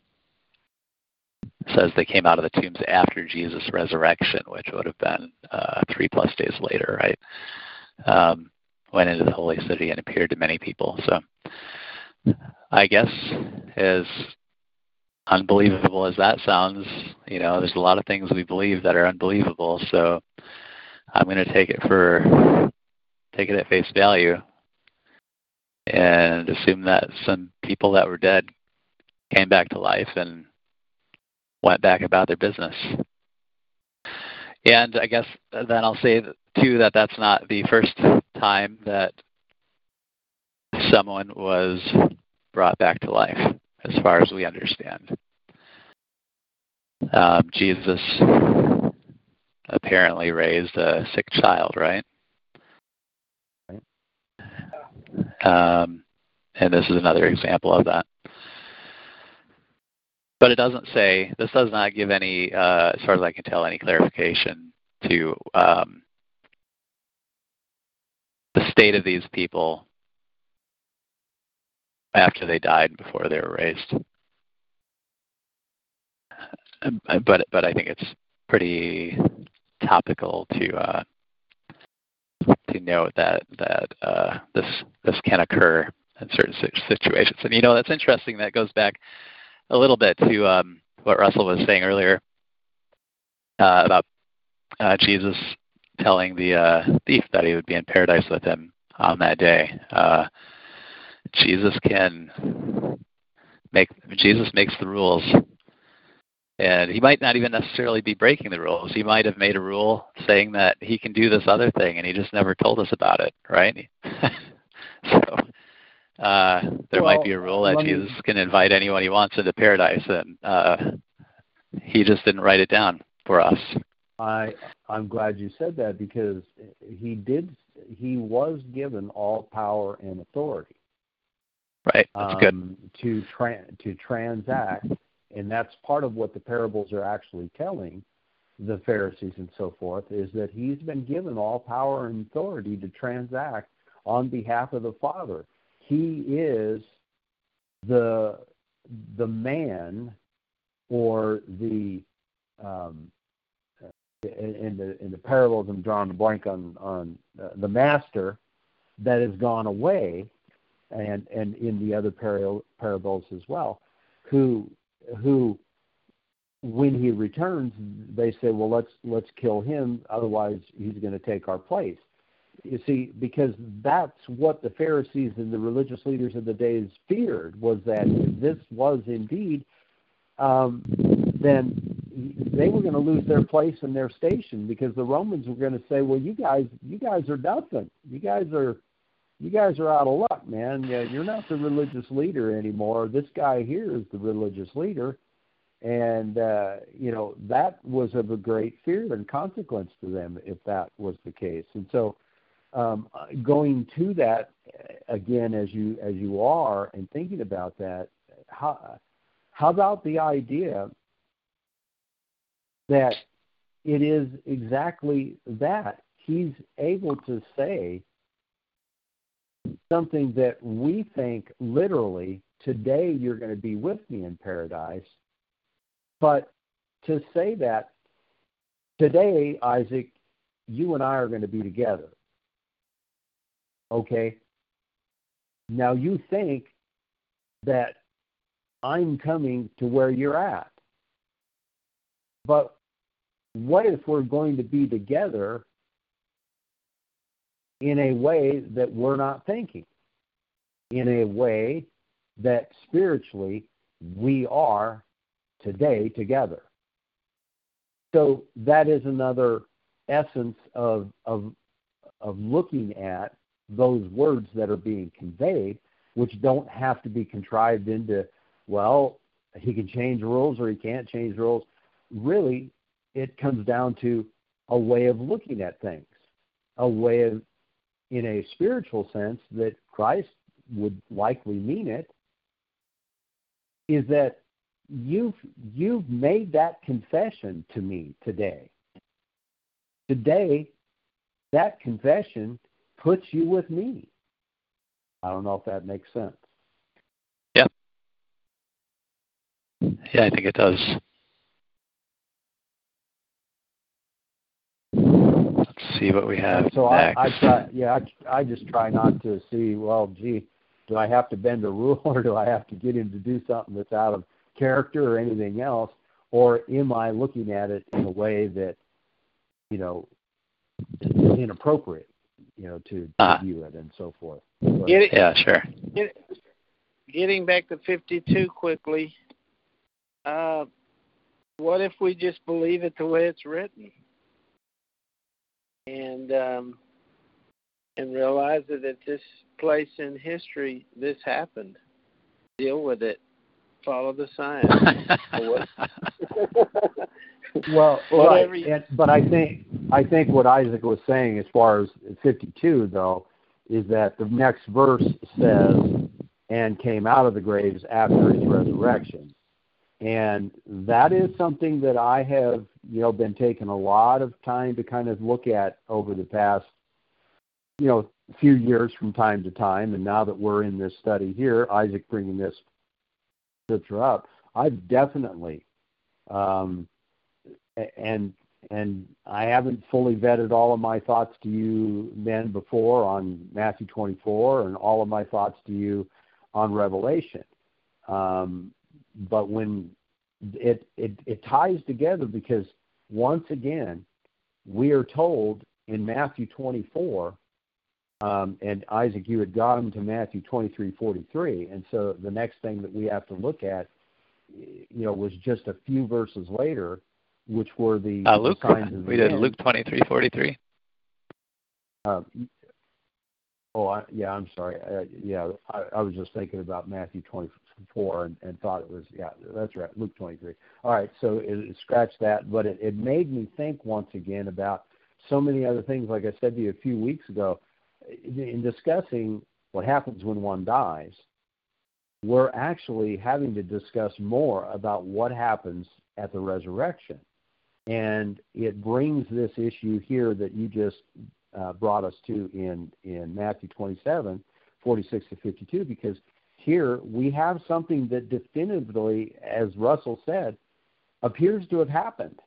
says they came out of the tombs after Jesus' resurrection, which would have been uh, three plus days later, right? Um, went into the holy city and appeared to many people. So I guess as unbelievable as that sounds, you know, there's a lot of things we believe that are unbelievable. So I'm going to take it for take it at face value and assume that some people that were dead came back to life and went back about their business. And I guess then I'll say too that that's not the first time that someone was brought back to life, as far as we understand. Um, Jesus apparently raised a sick child, right? Um, and this is another example of that but it doesn't say this does not give any uh, as far as i can tell any clarification to um, the state of these people after they died before they were raised uh, but but i think it's pretty topical to uh, to note that that uh, this this can occur in certain situations and you know that's interesting that goes back a little bit to um, what Russell was saying earlier uh, about uh, Jesus telling the uh, thief that he would be in paradise with him on that day. Uh, Jesus can make Jesus makes the rules, and he might not even necessarily be breaking the rules. He might have made a rule saying that he can do this other thing, and he just never told us about it, right? [laughs] so uh, there well, might be a rule that Jesus can invite anyone he wants into paradise, and uh, he just didn't write it down for us. I I'm glad you said that because he did he was given all power and authority. Right. That's um, good. To tra- to transact, and that's part of what the parables are actually telling the Pharisees and so forth is that he's been given all power and authority to transact on behalf of the Father he is the the man or the um, in the in the parables I'm drawing a blank on on uh, the master that has gone away and and in the other parables as well who who when he returns they say well let's let's kill him. Otherwise he's going to take our place. You see, because that's what the Pharisees and the religious leaders of the days feared was that if this was indeed, um, then they were going to lose their place and their station because the Romans were going to say, "Well, you guys, you guys are nothing. You guys are, you guys are out of man. You're not the religious leader anymore. This guy here is the religious leader." And uh, you know that was of a great fear and consequence to them if that was the case. And so, um, going to that again as you as you are and thinking about that, how how about the idea that it is exactly that. He's able to say something that we think literally, today you're going to be with me in paradise. But to say that today, Isaac, you and I are going to be together. Okay? Now you think that I'm coming to where you're at. But what if we're going to be together in a way that we're not thinking? In a way that spiritually we are today together. So that is another essence of of of looking at those words that are being conveyed, which don't have to be contrived into, well, he can change rules or he can't change rules. Really, it comes down to a way of looking at things, a way of, in a spiritual sense, that Christ would likely mean it, is that you've you've made that confession to me today. Today, that confession puts you with me. I don't know if that makes sense. Yeah. Yeah, I think it does. Let's see what we have. So next. I, I try, yeah, I, I just try not to see. Well, gee, do I have to bend a rule, [laughs] or do I have to get him to do something that's out of character or anything else, or am I looking at it in a way that, you know, is inappropriate? you know, to, to uh, view it and so forth. It, yeah, sure. Get, getting back to 52 quickly, uh, what if we just believe it the way it's written, and um, and realize that at this place in history this happened? Deal with it. Follow the science. [laughs] well, right. And, but I think I think what Isaac was saying, as far as 52, though, is that the next verse says, "And came out of the graves after his resurrection," and that is something that I have, you know, been taking a lot of time to kind of look at over the past, you know, few years from time to time. And now that we're in this study here, Isaac bringing this scripture up, I've definitely um, and and I haven't fully vetted all of my thoughts to you then before on Matthew 24 and all of my thoughts to you on Revelation. Um, but when it, it it ties together because once again we are told in Matthew 24, um, and Isaac, you had got him to Matthew 23:43, and so the next thing that we have to look at, you know, was just a few verses later which were the, uh, Luke, the we did end. Luke twenty three forty three. Uh, oh, I, yeah, I'm sorry. Uh, yeah, I, I was just thinking about Matthew 24 and, and thought it was, yeah, that's right, Luke 23. All right, so it, it scratched that, but it, it made me think once again about so many other things, like I said to you a few weeks ago, in discussing what happens when one dies, we're actually having to discuss more about what happens at the resurrection. And it brings this issue here that you just uh, brought us to in, in Matthew 27, 46 to 52, because here we have something that definitively, as Russell said, appears to have happened.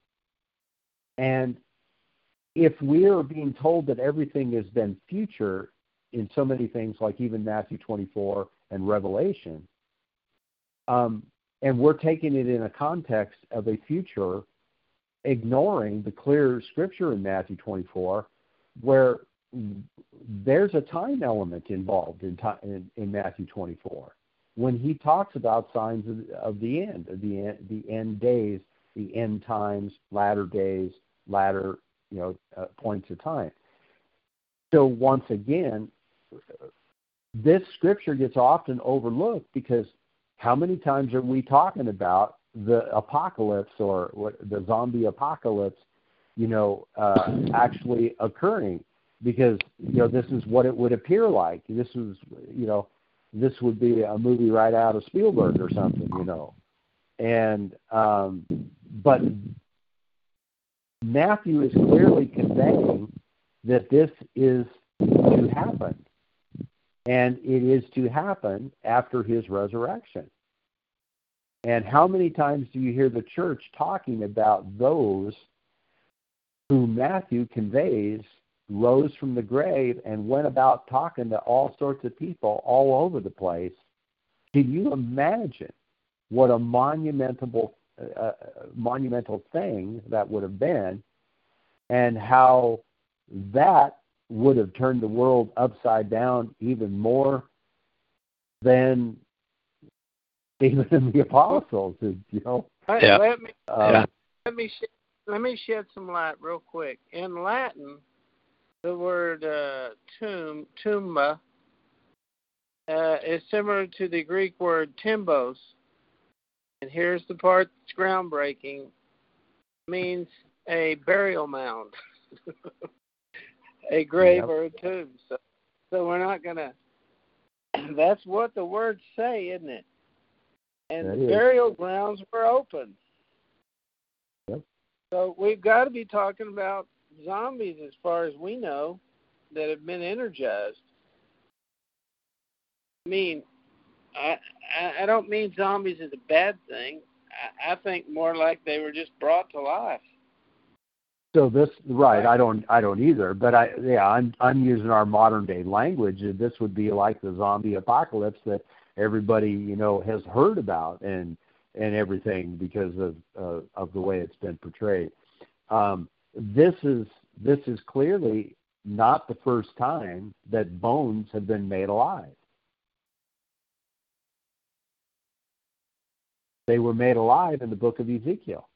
And if we are being told that everything has been future in so many things, like even Matthew 24 and Revelation, um, and we're taking it in a context of a future ignoring the clear scripture in Matthew 24, where there's a time element involved in, in, in Matthew 24 when he talks about signs of, of the end, of the end, the end days, the end times, latter days, latter you know uh, points of time. So once again, this scripture gets often overlooked because how many times are we talking about the apocalypse or what the zombie apocalypse, you know, uh, actually occurring? Because you know this is what it would appear like. This is you know, this would be a movie right out of Spielberg or something, you know. And um, but Matthew is clearly conveying that this is to happen. And it is to happen after his resurrection. And how many times do you hear the church talking about those who Matthew conveys rose from the grave and went about talking to all sorts of people all over the place? Can you imagine what a monumental, uh, uh monumental thing that would have been, and how that would have turned the world upside down even more than even in [laughs] the apostles, you know. Yeah. Let me uh, yeah. let me sh- let me shed some light real quick. In Latin, the word uh, tomb, tumba, uh, is similar to the Greek word timbos, and here's the part that's groundbreaking. Means a burial mound, [laughs] a grave yep. or a tomb. So, so we're not gonna. [clears throat] That's what the words say, isn't it? And that the is. burial grounds were open. Yep. So we've got to be talking about zombies, as far as we know, that have been energized. I mean, I I, don't mean zombies is a bad thing. I, I think more like they were just brought to life. So this right, I don't I don't either, but I yeah, I'm I'm using our modern day language. This would be like the zombie apocalypse that everybody, you know, has heard about and and everything because of uh, of the way it's been portrayed. Um, this is this is clearly not the first time that bones have been made alive. They were made alive in the book of Ezekiel.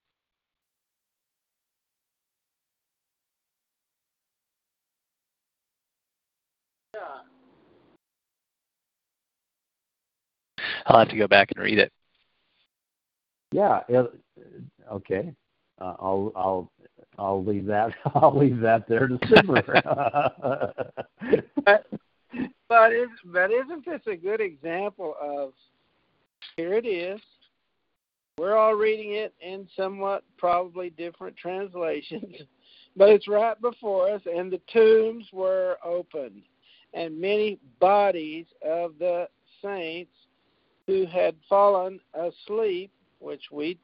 I'll have to go back and read it. Yeah. It, okay. Uh, I'll I'll I'll leave that [laughs] I'll leave that there to simmer. [laughs] but but, is, but isn't this a good example of here it is we're all reading it in somewhat probably different translations, [laughs] but it's right before us, and the tombs were opened, and many bodies of the saints who had fallen asleep, which we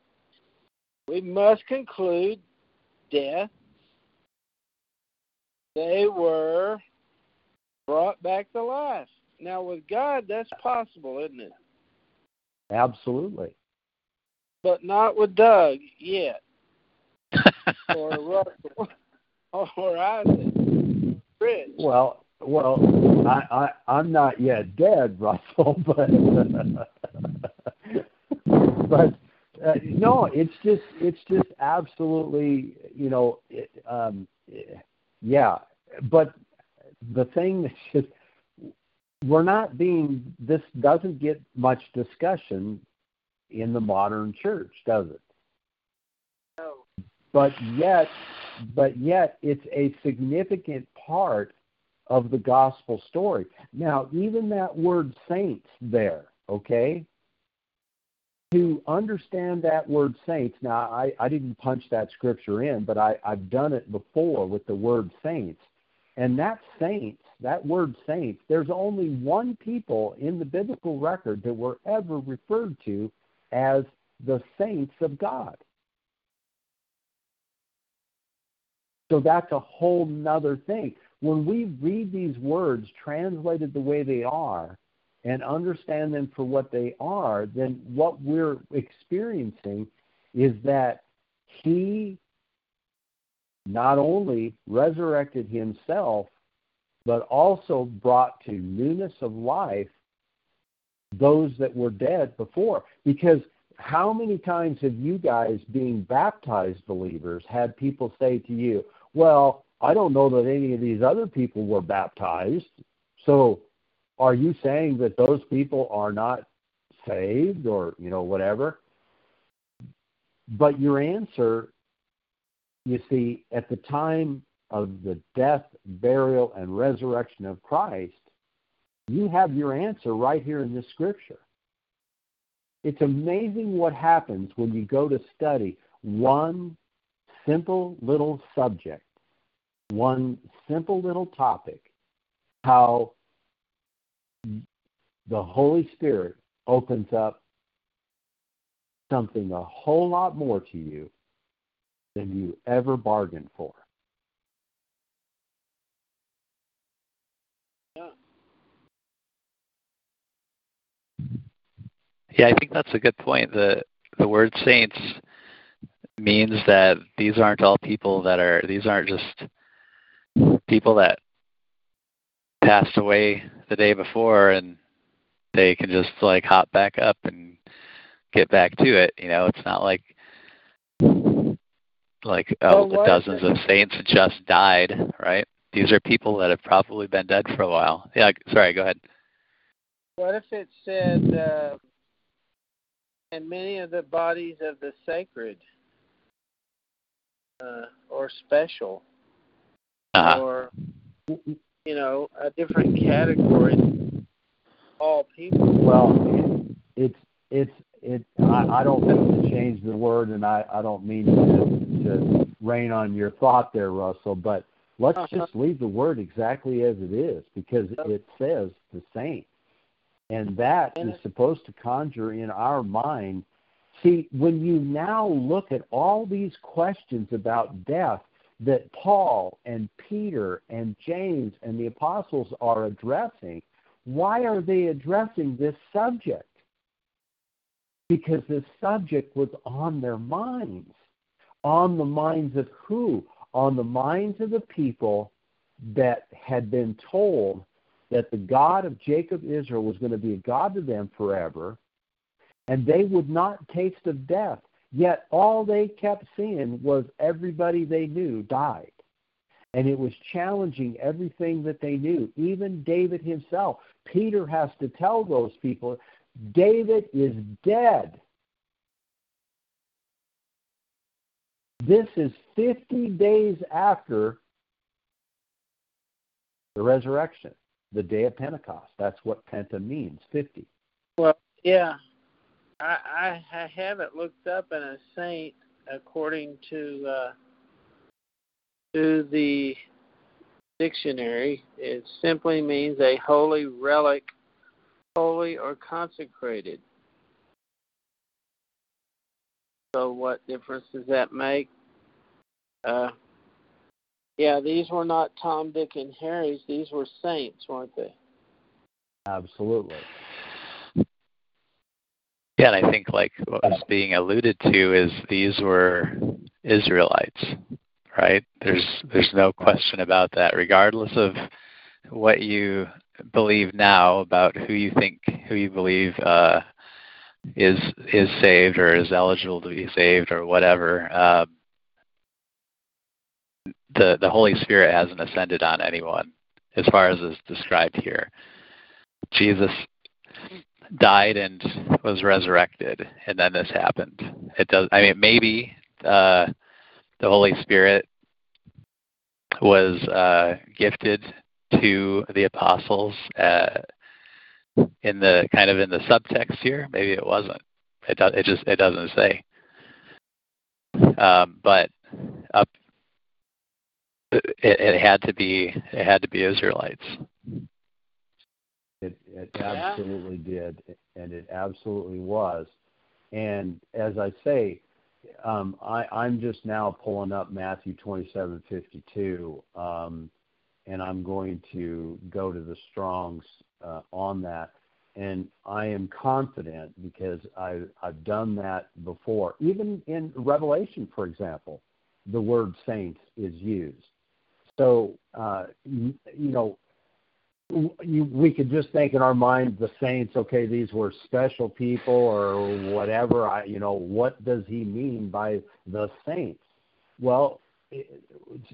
we must conclude death, they were brought back to life. Now with God that's possible, isn't it? Absolutely but not with Doug yet, [laughs] or Russell, or Isaac, Rich. Well, well, I, I I'm not yet dead, Russell, [laughs] but but uh, no, it's just it's just absolutely you know it, um, yeah, but the thing that's [laughs] just we're not being this doesn't get much discussion in the modern church, does it? No. But yet, but yet, it's a significant part of the gospel story. Now, even that word saints there, okay? To understand that word saints, now I, I didn't punch that scripture in, but I, I've done it before with the word saints. And that saints, that word saints, there's only one people in the biblical record that were ever referred to as the saints of God. So that's a whole nother thing. When we read these words translated the way they are and understand them for what they are, then what we're experiencing is that He not only resurrected Himself, but also brought to newness of life those that were dead before. Because how many times have you guys, being baptized believers, had people say to you, Well, I don't know that any of these other people were baptized. So are you saying that those people are not saved or, you know, whatever? But your answer, you see, at the time of the death, burial, and resurrection of Christ, you have your answer right here in this scripture. It's amazing what happens when you go to study one simple little subject, one simple little topic, how the Holy Spirit opens up something a whole lot more to you than you ever bargained for. Yeah. I think that's a good point. The the word saints means that these aren't all people that are these aren't just people that passed away the day before and they can just like hop back up and get back to it. You know, it's not like like oh, well, dozens of saints just died, right? These are people that have probably been dead for a while. Yeah, sorry, go ahead. What if it said, uh, and many of the bodies of the sacred uh, or special uh-huh. or you know a different category all people. Well it's it's it I, I don't mean to change the word and I, I don't mean to, to rain on your thought there russell but let's uh-huh. just leave the word exactly as it is because it says the saint and that is supposed to conjure in our mind. See, when you now look at all these questions about death that Paul and Peter and James and the apostles are addressing, why are they addressing this subject? Because this subject was on their minds. On the minds of who? On the minds of the people that had been told that the God of Jacob Israel was going to be a God to them forever and they would not taste of death. Yet all they kept seeing was everybody they knew died. And it was challenging everything that they knew, even David himself. Peter has to tell those people David is dead. This is 50 days after the resurrection, the day of Pentecost. That's what Penta means, 50. Well, yeah, I, I I haven't looked up in a saint according to uh, to the dictionary. It simply means a holy relic, holy or consecrated. So what difference does that make? Uh, yeah, these were not Tom, Dick, and Harry's. These were saints, weren't they? Absolutely. Yeah, and I think like what was being alluded to is these were Israelites, right? There's there's no question about that, regardless of what you believe now about who you think who you believe uh, is is saved or is eligible to be saved or whatever. Uh, the the Holy Spirit hasn't ascended on anyone, as far as is described here. Jesus died and was resurrected, and then this happened. It does. I mean, maybe uh, the Holy Spirit was uh, gifted to the apostles uh, in the kind of in the subtext here. Maybe it wasn't. It does. It just it doesn't say. Um, but up, it, it had to be it had to be Israelites. It, it absolutely did, and it absolutely was. And as I say, um, I, I'm just now pulling up Matthew 27:52, um, and I'm going to go to the Strong's uh, on that. And I am confident because I, I've done that before. Even in Revelation, for example, the word saints is used. So, uh, you know, you, we could just think in our mind the saints okay these were special people or whatever. I you know what does he mean by the saints? Well it,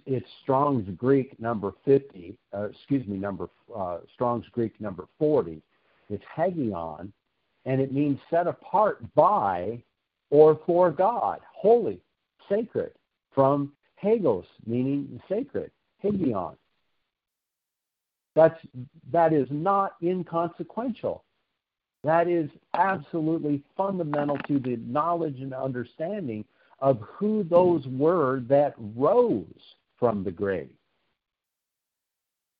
it's strong's greek number 50 uh, excuse me number uh, strong's greek number 40 it's hagion and it means set apart by or for god holy sacred from hagos meaning sacred hagion that's, that is not inconsequential. That is absolutely fundamental to the knowledge and understanding of who those were that rose from the grave.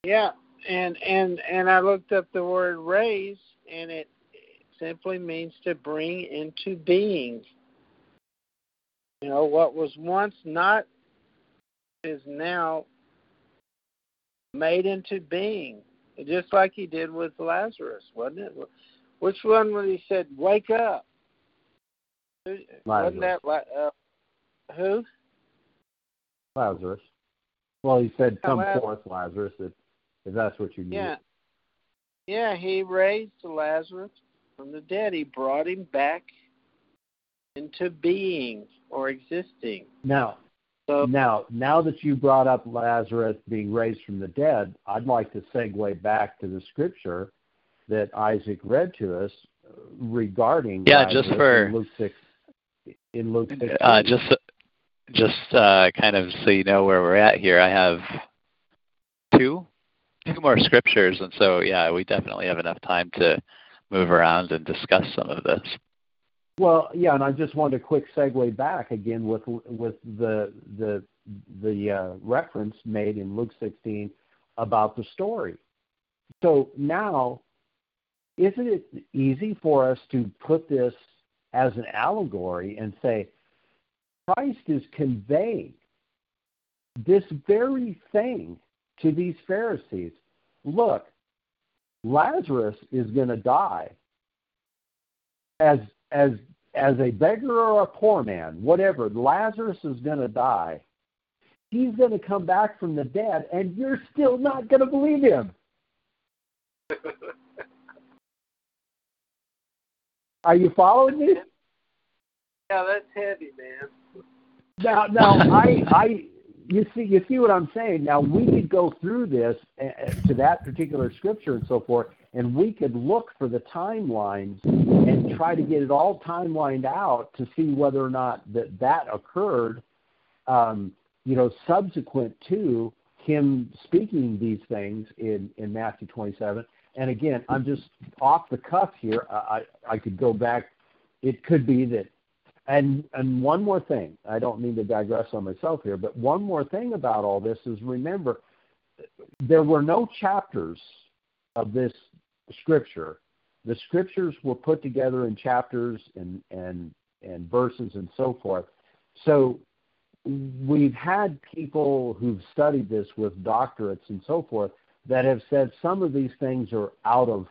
Yeah, and and and I looked up the word raise, and it simply means to bring into being. You know, what was once not is now made into being, just like he did with Lazarus, wasn't it? Which one when he said, "Wake up"? Lazarus. Wasn't that uh, who? Lazarus. Well, he said, "Come forth, Lazarus," if, if that's what you need. Yeah. Yeah, he raised Lazarus from the dead. He brought him back into being or existing. Now, So now, now that you brought up Lazarus being raised from the dead, I'd like to segue back to the scripture that Isaac read to us regarding Yeah, Lazarus just for- in Luke six. In Luke six, Uh, just just uh, kind of so you know where we're at here, I have two two more scriptures, and so yeah, we definitely have enough time to move around and discuss some of this. Well, yeah, and I just wanted a quick segue back again with with the the the uh, reference made in Luke 16 about the story. So now, isn't it easy for us to put this as an allegory and say Christ is conveying this very thing to these Pharisees? Look, Lazarus is going to die as as as a beggar or a poor man, whatever, Lazarus is going to die. He's going to come back from the dead, and you're still not going to believe him. [laughs] Are you following me? yeah, that's heavy, man. Now, now, I, I, you see, you see what I'm saying. Now we could go through this uh, to that particular scripture and so forth, and we could look for the timelines and try to get it all timelined out to see whether or not that that occurred, um, you know, subsequent to him speaking these things in in Matthew 27. And again, I'm just off the cuff here. I I, could go back. It could be that and and one more thing, I don't mean to digress on myself here, but one more thing about all this is remember there were no chapters of this scripture. The scriptures were put together in chapters and and and verses and so forth. So we've had people who've studied this with doctorates and so forth that have said some of these things are out of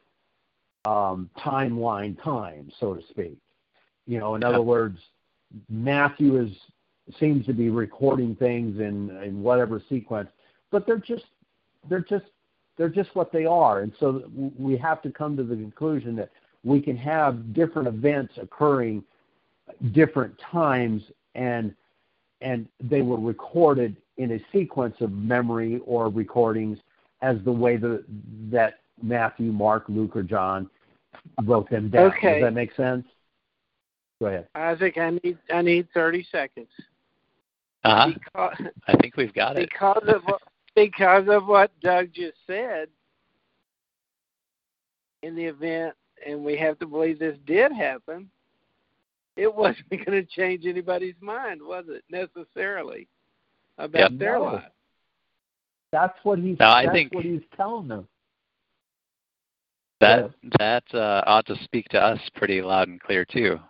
um, timeline time, so to speak. You know, in other words, Matthew is seems to be recording things in in whatever sequence, but they're just they're just they're just what they are, and so we have to come to the conclusion that we can have different events occurring different times and and they were recorded in a sequence of memory or recordings as the way that that Matthew, Mark, Luke, or John wrote them down. Okay. Does that make sense? Go ahead. Isaac, I need I need thirty seconds. Uh-huh. Because, I think we've got it. because of what, because of what Doug just said. In the event, and we have to believe this did happen, it [laughs] wasn't going to change anybody's mind, was it necessarily about Yep. their No. life? That's what he's. No, I that's think- what he's telling them. That that uh, ought to speak to us pretty loud and clear too.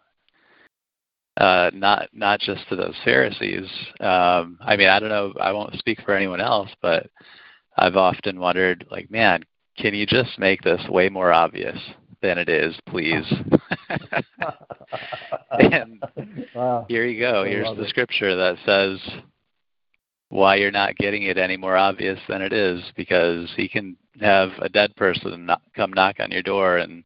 Uh, not not just to those Pharisees. Um, I mean, I don't know. I won't speak for anyone else, but I've often wondered, like, man, can you just make this way more obvious than it is, please? [laughs] and Wow. here you go. I Here's the it. scripture that says why you're not getting it any more obvious than it is because he can have a dead person come knock on your door and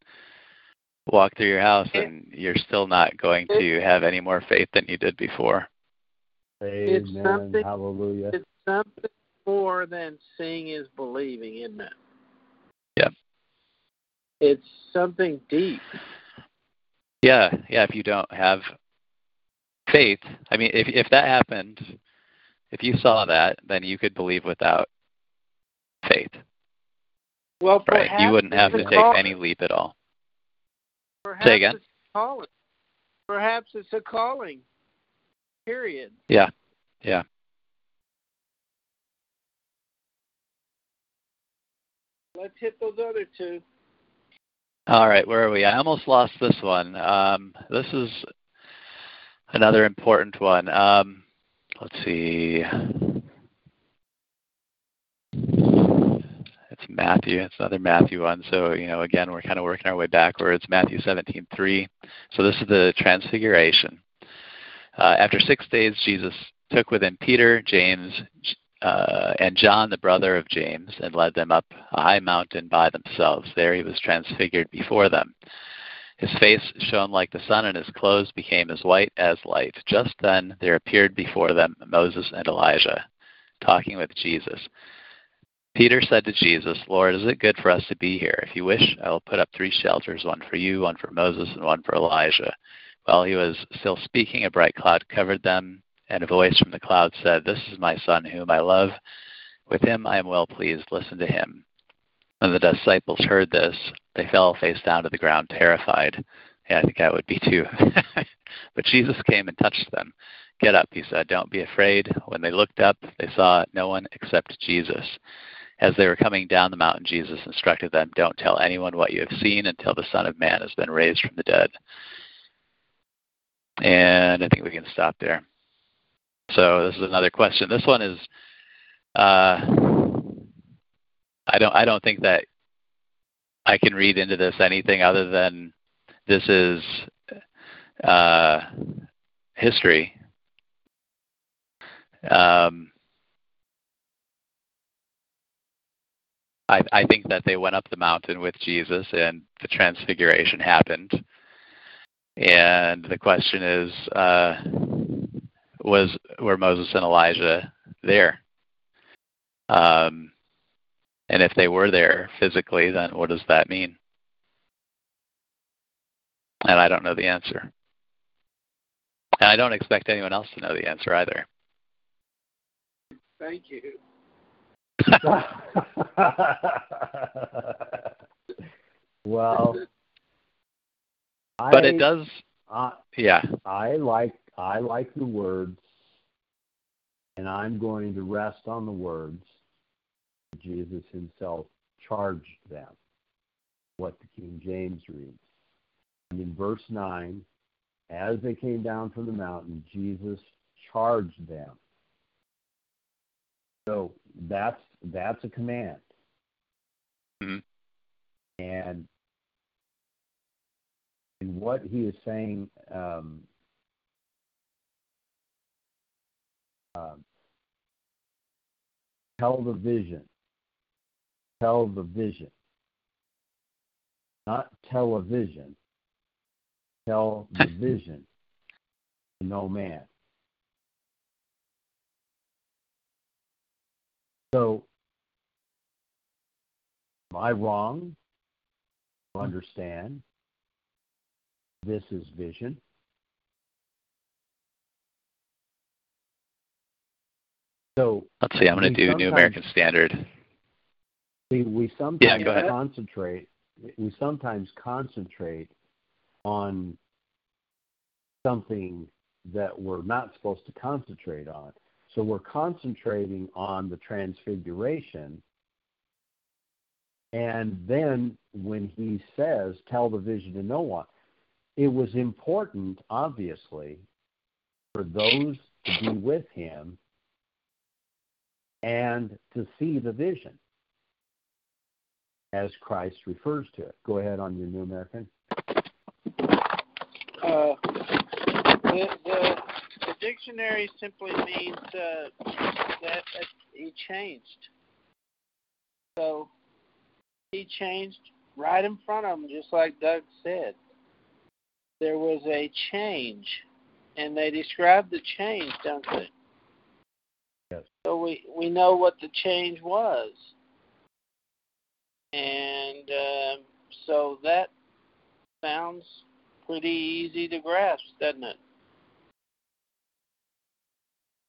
walk through your house and you're still not going to have any more faith than you did before. It's Amen. something- Hallelujah. It's something more than seeing is believing, isn't it? Yep. It's something deep. Yeah, yeah, if you don't have faith, I mean if if that happened, if you saw that, then you could believe without faith. Well, Right. You wouldn't have to take any leap at all. Perhaps Say again? It's a calling. Perhaps it's a calling. Period. Yeah. Yeah. Let's hit those other two. All right, where are we? I almost lost this one. Um, this is another important one. Um, let's see. It's Matthew. It's another Matthew one. So you know, again, we're kind of working our way backwards. Matthew 17:3. So this is the Transfiguration. Uh, after six days, Jesus took with him Peter, James, uh, and John, the brother of James, and led them up a high mountain by themselves. There he was transfigured before them. His face shone like the sun, and his clothes became as white as light. Just then there appeared before them Moses and Elijah, talking with Jesus. Peter said to Jesus, Lord, is it good for us to be here? If you wish, I will put up three shelters one for you, one for Moses, and one for Elijah. While he was still speaking, a bright cloud covered them, and a voice from the cloud said, This is my son whom I love. With him I am well pleased. Listen to him. When the disciples heard this, they fell face down to the ground, terrified. Yeah, I think I would be too. [laughs] but Jesus came and touched them. Get up, he said. Don't be afraid. When they looked up, they saw no one except Jesus. As they were coming down the mountain, Jesus instructed them, Don't tell anyone what you have seen until the Son of Man has been raised from the dead. And I think we can stop there. So this is another question. This one is, uh, I don't, I don't think that I can read into this anything other than this is uh, history. Um, I, I think that they went up the mountain with Jesus and the transfiguration happened. And the question is, uh, was were Moses and Elijah there? Um, and if they were there physically, then what does that mean? And I don't know the answer. And I don't expect anyone else to know the answer either. Thank you. [laughs] well, but I, it does. Uh, yeah, I like I like the words, and I'm going to rest on the words. Jesus Himself charged them. What the King James reads. And in verse nine, as they came down from the mountain, Jesus charged them. So that's that's a command. Mm-hmm. And and what he is saying um, uh, tell the vision. Tell the vision. Not television. Tell the [laughs] vision to no man. So, am I wrong to understand this is vision? So let's see. I'm going to do New American Standard. We we sometimes yeah, concentrate. We sometimes concentrate on something that we're not supposed to concentrate on. So we're concentrating on the transfiguration. And then when he says, tell the vision to no one, it was important, obviously, for those to be with him and to see the vision as Christ refers to it. Go ahead on your New American. Uh, dictionary simply means uh, that he changed. So he changed right in front of him, just like Doug said. There was a change, and they described the change, don't they? Yes. So we we know what the change was, and uh, so that sounds pretty easy to grasp, doesn't it?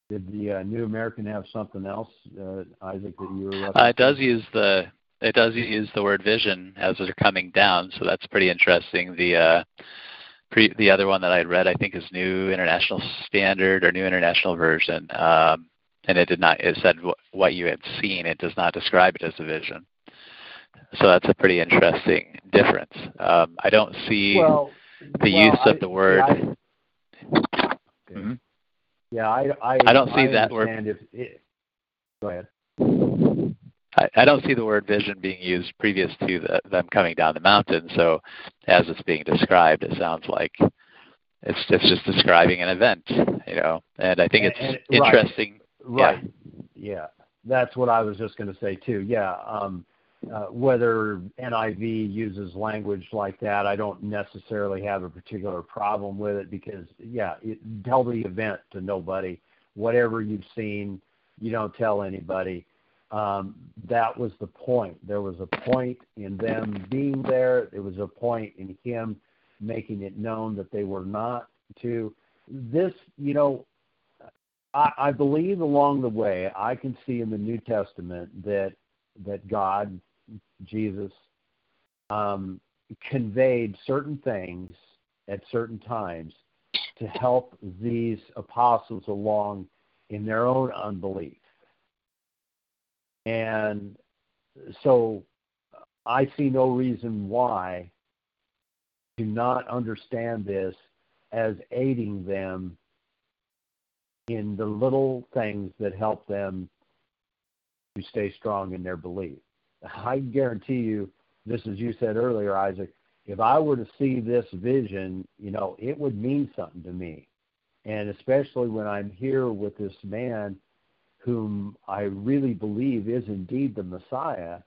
Did the uh, New American have something else, uh, Isaac, that you were? Uh, it does use the it does use the word vision as they're coming down, so that's pretty interesting. The uh, pre- the other one that I had read, I think, is New International Standard or New International Version, um, and it did not. It said wh- what you had seen. It does not describe it as a vision. So that's a pretty interesting difference. Um, I don't see well, the well, use I, of the word. Yeah, I, mm-hmm. Yeah, I, I, I don't see I that word. If it, go ahead. I, I don't see the word vision being used previous to the, them coming down the mountain. So, as it's being described, it sounds like it's it's just describing an event, you know. And I think it's And- and- interesting. Right. Yeah. yeah. That's what I was just going to say too. Yeah. Um, whether NIV uses language like that, I don't necessarily have a particular problem with it because, yeah, it, tell the event to nobody. Whatever you've seen, you don't tell anybody. Um, that was the point. There was a point in them being there. There was a point in him making it known that they were not to. This, you know, I, I believe along the way I can see in the New Testament that that God, Jesus, um, conveyed certain things at certain times to help these apostles along in their own unbelief. And so I see no reason why to not understand this as aiding them in the little things that help them to stay strong in their belief. I guarantee you, this as you said earlier, Isaac, if I were to see this vision, you know, it would mean something to me. And especially when I'm here with this man whom I really believe is indeed the Messiah.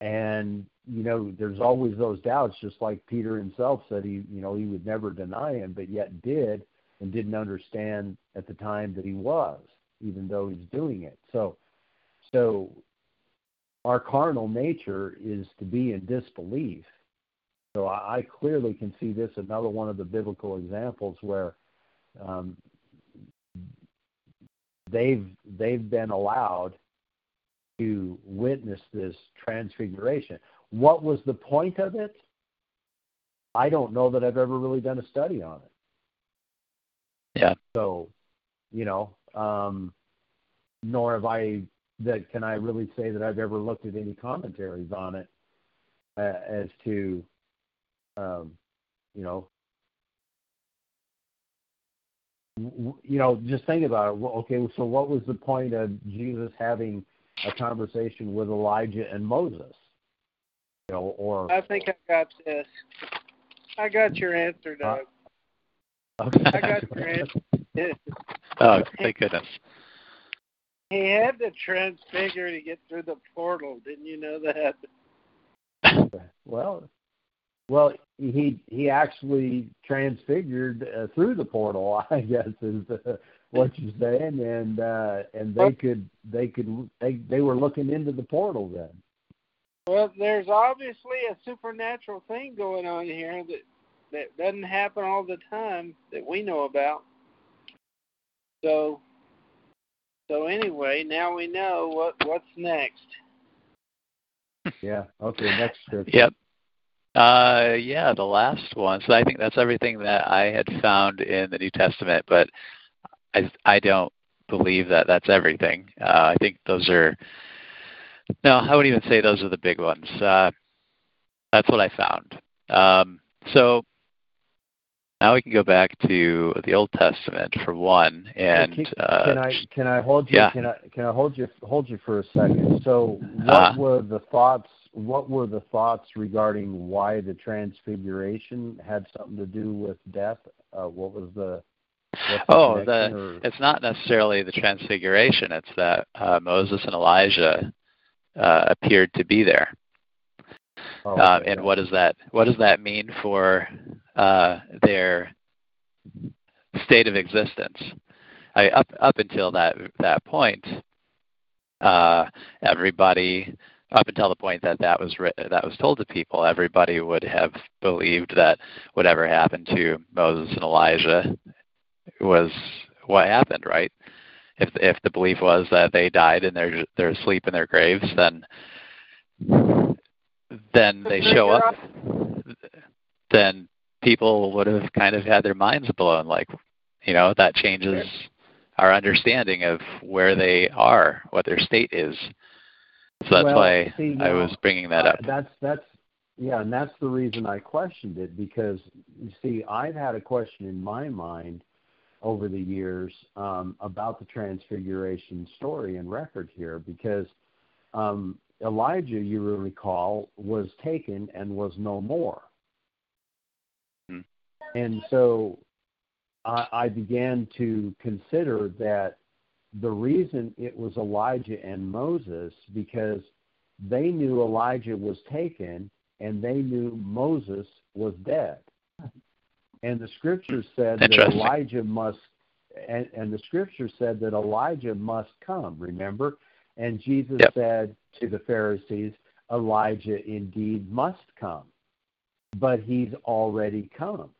And, you know, there's always those doubts, just like Peter himself said he, you know, he would never deny him, but yet did and didn't understand at the time that he was, even though he's doing it. So, so our carnal nature is to be in disbelief. So I, I clearly can see this another one of the biblical examples where um, they've they've been allowed to witness this transfiguration. What was the point of it? I don't know that I've ever really done a study on it. Yeah. So, you know, um, nor have I that can I really say that I've ever looked at any commentaries on it uh, as to, um, you know, w- you know, just think about it. Well, Okay, so what was the point of Jesus having a conversation with Elijah and Moses? You know, or I think I got this. I got your answer, Doug. [laughs] okay. I got your answer. oh, thank goodness. He had to transfigure to get through the portal. Didn't you know that? Well, well, he he actually transfigured uh, through the portal. [laughs] I guess is uh, what you're saying, and uh, and they could they could they they were looking into the portal then. Well, there's obviously a supernatural thing going on here that that doesn't happen all the time that we know about. So so anyway, now we know what what's next. Yeah. Okay. Next scripture. Yep. Uh, yeah, the last one. So I think that's everything that I had found in the New Testament, but I I don't believe that that's everything. Uh, I think those are no, I wouldn't even say those are the big ones. Uh, that's what I found. Um, so now we can go back to the Old Testament for one, and can, uh, can I can I hold you? yeah. Can I can I hold you hold you for a second? So what Uh-huh. were the thoughts? What were the thoughts regarding why the transfiguration had something to do with death? Uh, what was the Oh, the or- it's not necessarily the transfiguration. It's that uh, Moses and Elijah uh, appeared to be there. oh, Um, and what does that what does that mean for uh, their state of existence? I, up up until that that point, uh, everybody up until the point that that was writ- that was told to people, everybody would have believed that whatever happened to Moses and Elijah was what happened, right? If if the belief was that they died and they're they're asleep in their graves, then then they show up. Then people would have kind of had their minds blown. Like, you know, that changes our understanding of where they are, what their state is. So that's well, why see, I was bringing that up. That's that's yeah, and that's the reason I questioned it because you see, I've had a question in my mind over the years um, about the Transfiguration story and record here because um, Elijah, you will recall, was taken and was no more. And so I, I began to consider that the reason it was Elijah and Moses because they knew Elijah was taken and they knew Moses was dead. And the scripture said that Elijah must and, and the scripture said that Elijah must come, remember? And Jesus yep. said to the Pharisees, Elijah indeed must come, but he's already come.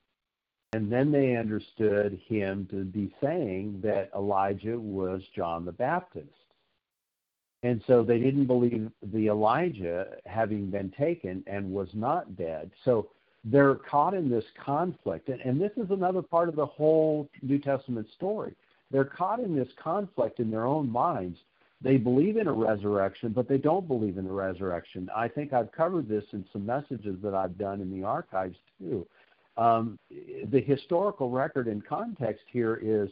And then they understood him to be saying that Elijah was John the Baptist. And so they didn't believe the Elijah having been taken and was not dead. So they're caught in this conflict. And, and this is another part of the whole New Testament story. They're caught in this conflict in their own minds. They believe in a resurrection, but they don't believe in the resurrection. I think I've covered this in some messages that I've done in the archives too. Um, the historical record and context here is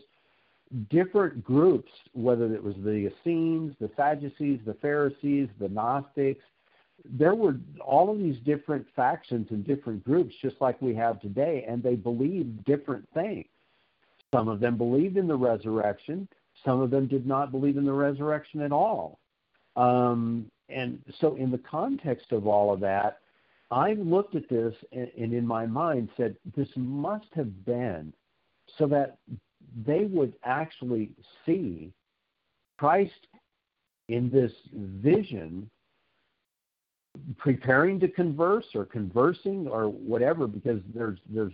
different groups, whether it was the Essenes, the Sadducees, the Pharisees, the Gnostics, there were all of these different factions and different groups, just like we have today, and they believed different things. Some of them believed in the resurrection, some of them did not believe in the resurrection at all. Um, and so, in the context of all of that, I looked at this and, and in my mind said, this must have been so that they would actually see Christ in this vision preparing to converse or conversing or whatever because there's there's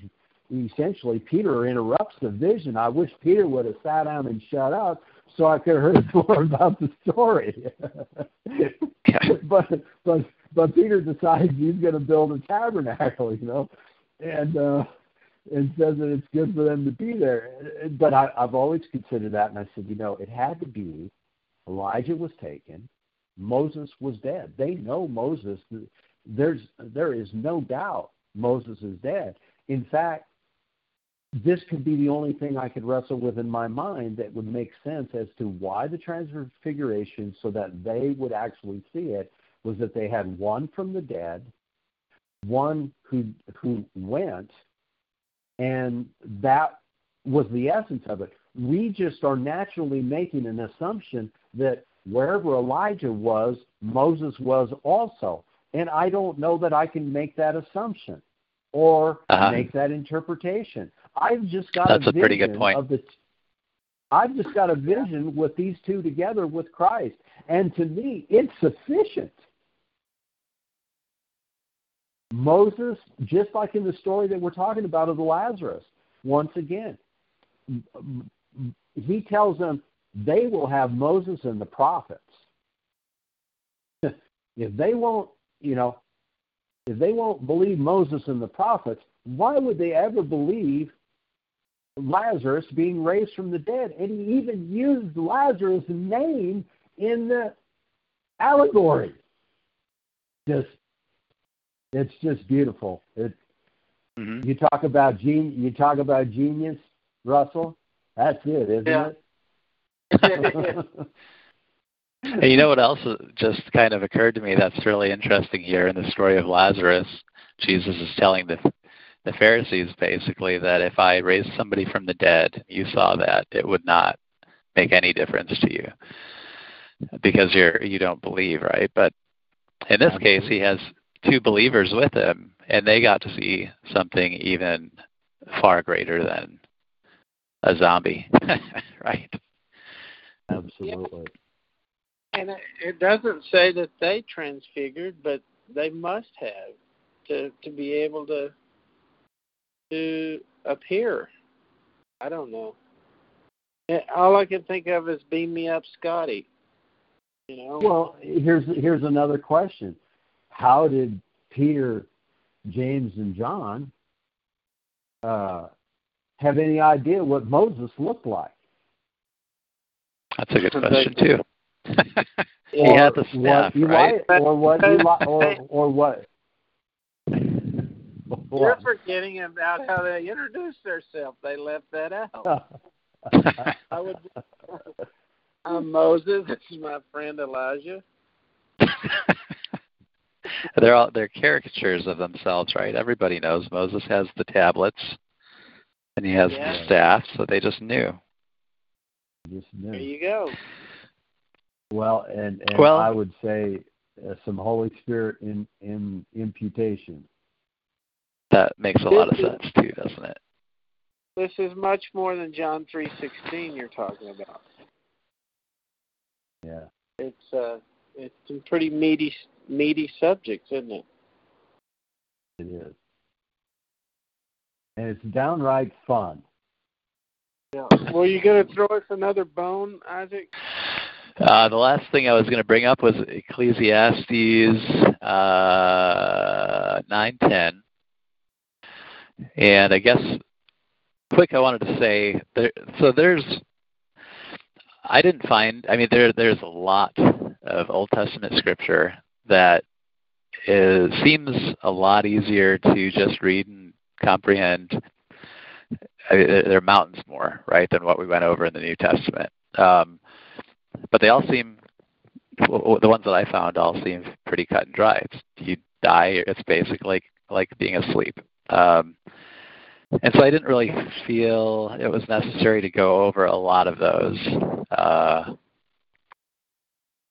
essentially Peter interrupts the vision. I wish Peter would have sat down and shut up so I could have heard [laughs] more about the story. [laughs] but but but Peter decides he's going to build a tabernacle, you know, and uh, and says that it's good for them to be there. But I, I've always considered that, and I said, you know, it had to be Elijah was taken, Moses was dead. They know Moses. There's there is no doubt Moses is dead. In fact, this could be the only thing I could wrestle with in my mind that would make sense as to why the transfiguration, so that they would actually see it, was that they had one from the dead, one who who went, and that was the essence of it. We just are naturally making an assumption that wherever Elijah was, Moses was also. And I don't know that I can make that assumption or uh-huh. make that interpretation. I've just got That's a, a pretty good point. of the I've just got a vision with these two together with Christ. And to me, it's sufficient. Moses, just like in the story that we're talking about of the Lazarus, once again, he tells them, they will have Moses and the prophets. [laughs] if they won't, you know, if they won't believe Moses and the prophets, why would they ever believe Lazarus being raised from the dead? And he even used Lazarus' name in the allegory. Just, it's just beautiful. It, mm-hmm. You talk about gen, you talk about genius, Russell. That's it, isn't yeah. it? [laughs] and you know what else just kind of occurred to me that's really interesting here in the story of Lazarus? Jesus is telling the the Pharisees basically that if I raised somebody from the dead, you saw that, it would not make any difference to you because you're you don't believe, right? But in this case, he has two believers with him, and they got to see something even far greater than a zombie, [laughs] right? Absolutely. Yeah. And it doesn't say that they transfigured, but they must have to to be able to to appear. I don't know. Eh, all I can think of is beam me up, Scotty. You know. Well, here's here's another question: How did Peter, James, and John uh, have any idea what Moses looked like. That's a good question too. [laughs] he or had the staff, what Eli, right? Or what Eli, or, or what? [laughs] You're forgetting about how they introduced themselves. They left that out. [laughs] I would. I'm Moses. This is my friend Elijah. They're all they're caricatures of themselves, right? Everybody knows Moses has the tablets and he has Yeah. the staff, so they just knew. Just knew. There you go. Well, and and Well- I would say uh, some Holy Spirit in in imputation. That makes a lot of sense too, doesn't it? This is much more than John three sixteen you're talking about. Yeah, It's uh, it's some pretty meaty meaty subjects, isn't it? it is, and it's downright fun. Yeah. Were you going to throw us another bone, Isaac? Uh, the last thing I was going to bring up was Ecclesiastes uh, nine ten, and I guess quick. I wanted to say there. So there's. I didn't find. I mean, there there's a lot of Old Testament scripture that is, seems a lot easier to just read and comprehend. They're they're mountains more, right, than what we went over in the New Testament. Um, but they all seem the ones that I found all seem pretty cut and dry. It's, you die, it's basically like being asleep. Um, and so I didn't really feel it was necessary to go over a lot of those uh,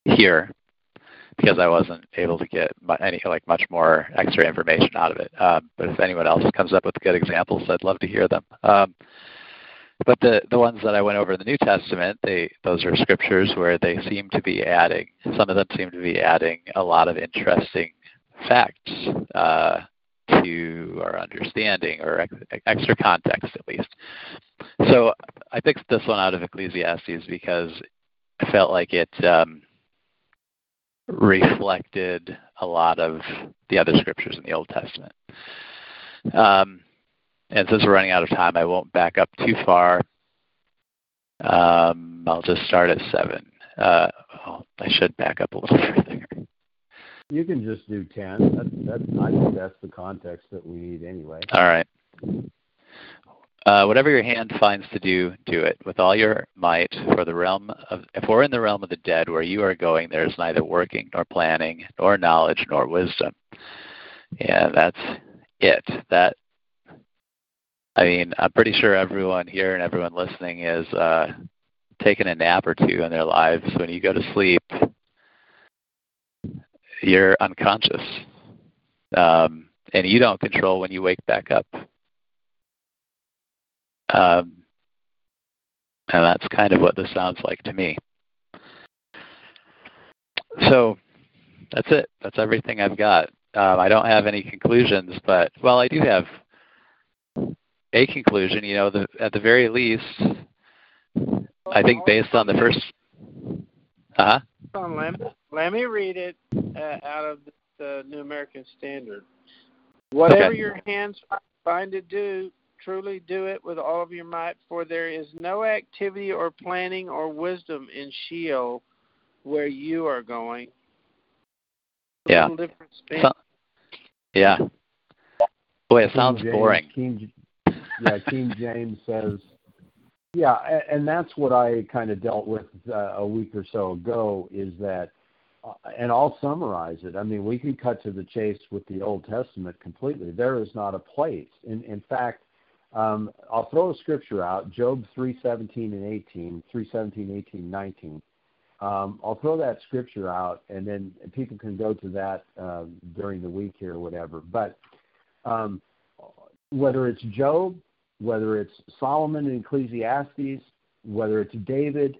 here because I wasn't able to get any like much more extra information out of it. Um, but if anyone else comes up with good examples, I'd love to hear them. Um, but the the ones that I went over in the New Testament, they those are scriptures where they seem to be adding. Some of them seem to be adding a lot of interesting facts uh, to our understanding, or ex- extra context at least. So I picked this one out of Ecclesiastes because I felt like it um, reflected a lot of the other scriptures in the Old Testament. Um, and since we're running out of time, I won't back up too far. Um, I'll just start at seven. Uh, oh, I should back up a little [laughs] further. You can just do ten. That's that's. I think that's the context that we need anyway. All right. Uh, whatever your hand finds to do, do it with all your might. For the realm of, if we're in the realm of the dead, where you are going, there is neither working nor planning, nor knowledge nor wisdom. Yeah, that's it. That I mean, I'm pretty sure everyone here and everyone listening is uh, taking a nap or two in their lives. When you go to sleep, you're unconscious, um, and you don't control when you wake back up. Um, and that's kind of what this sounds like to me. So that's it. That's everything I've got. Um, I don't have any conclusions, but well, I do have a conclusion. You know, the, at the very least, I think based on the first. Uh huh. Let, me, let me read it uh, out of the New American Standard. Whatever Okay. your hands find to do, truly do it with all of your might, for there is no activity or planning or wisdom in Sheol where you are going. Yeah. little different spin. So, yeah. Boy, it sounds James- boring. King, yeah, King [laughs] James says, yeah, and that's what I kind of dealt with uh, a week or so ago. Is that, uh, and I'll summarize it. I mean, we can cut to the chase with the Old Testament completely. There is not a place. In in fact, um, I'll throw a scripture out: Job three seventeen and eighteen, three seventeen, eighteen, nineteen. Um, I'll throw that scripture out, and then people can go to that um, during the week here or whatever. But um, whether it's Job, whether it's Solomon in Ecclesiastes, whether it's David,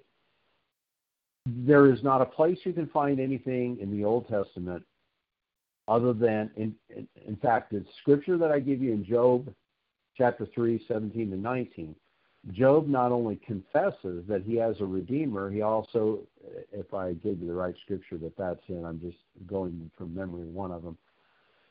there is not a place you can find anything in the Old Testament other than, in, in, in fact, the scripture that I give you in Job chapter 3, 17 to 19. Job not only confesses that he has a redeemer, he also, if I gave you the right scripture that that's in, I'm just going from memory one of them.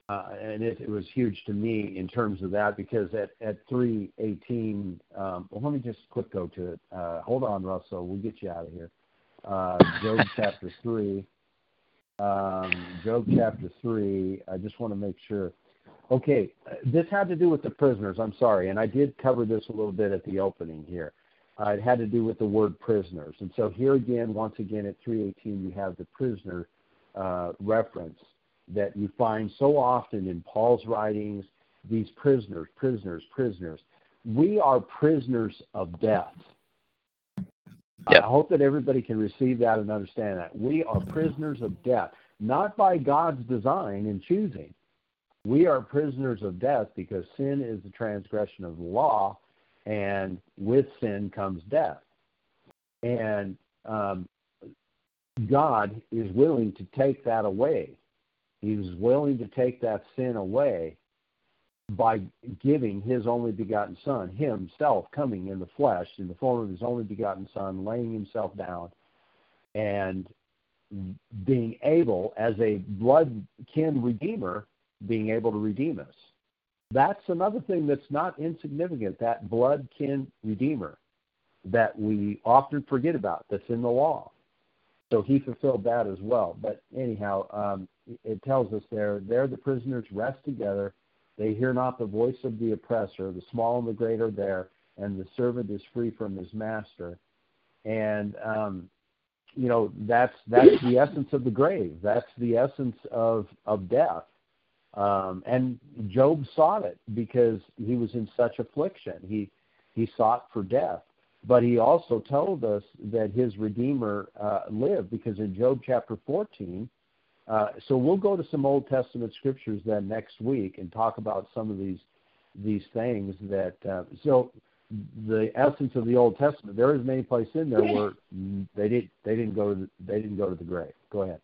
uh, and it, it was huge to me in terms of that because at at 318, um, well, let me just quick go to it. Uh, hold on, Russell, we'll get you out of here. Uh, Job [laughs] chapter three. Um, Job chapter three. I just want to make sure. Okay, this had to do with the prisoners. I'm sorry, and I did cover this a little bit at the opening here. Uh, it had to do with the word prisoners, and so here again, once again at 318, you have the prisoner uh, reference that you find so often in Paul's writings. These prisoners, prisoners, prisoners. We are prisoners of death. Yep. I hope that everybody can receive that and understand that. We are prisoners of death, not by God's design and choosing. We are prisoners of death because sin is the transgression of the law, and with sin comes death. And um, God is willing to take that away. He He's willing to take that sin away by giving his only begotten Son, himself coming in the flesh, in the form of his only begotten Son, laying himself down, and being able, as a blood kin redeemer, being able to redeem us. That's another thing that's not insignificant, that blood kin redeemer that we often forget about, that's in the law. So he fulfilled that as well. But anyhow, um, it tells us there, there the prisoners rest together. They hear not the voice of the oppressor. The small and the great are there, and the servant is free from his master. And um, you know that's that's the essence of the grave. That's the essence of of death. Um, and Job sought it because he was in such affliction. He he sought for death. But he also told us that his Redeemer uh, lived because in Job chapter 14, uh, so we'll go to some Old Testament scriptures then next week and talk about some of these these things that uh, so the essence of the Old Testament there is many place in there where [laughs] they didn't they didn't go to the, they didn't go to the grave. Go ahead.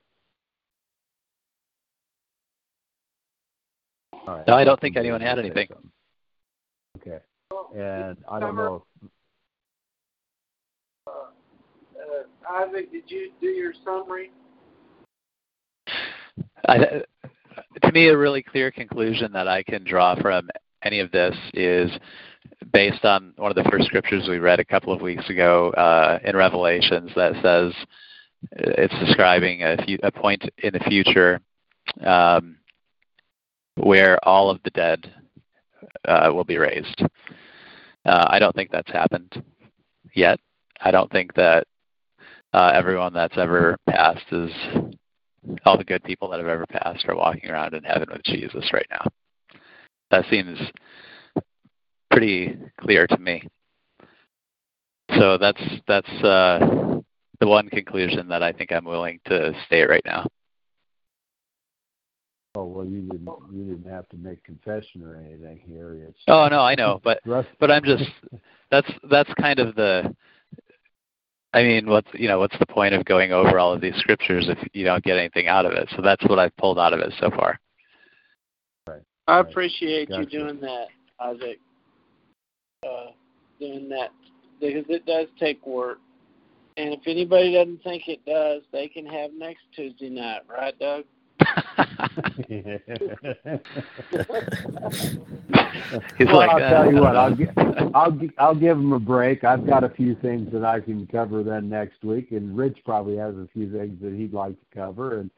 No, I don't think anyone had anything. Okay, and I don't know. Isaac, did you do your summary? I, to me, a really clear conclusion that I can draw from any of this is based on one of the first scriptures we read a couple of weeks ago uh, in Revelations that says it's describing a, few, a point in the future um, where all of the dead uh, will be raised. Uh, I don't think that's happened yet. I don't think that uh, everyone that's ever passed is all the good people that have ever passed are walking around in heaven with Jesus right now. That seems pretty clear to me. So that's that's uh, the one conclusion that I think I'm willing to state right now. Oh well, you didn't you didn't have to make confession or anything here. It's, oh no, I know, but [laughs] but I'm just [laughs] that's that's kind of the I mean, what's you know, what's the point of going over all of these scriptures if you don't get anything out of it? So that's what I've pulled out of it so far. Right. I appreciate gotcha. you doing that, Isaac. Uh, doing that because it does take work. And if anybody doesn't think it does, they can have next Tuesday night, right, Doug? [laughs] He's well, like, I'll uh, tell you what, I'll, [laughs] I'll I'll give him a break. I've got a few things that I can cover then next week, and Rich probably has a few things that he'd like to cover, and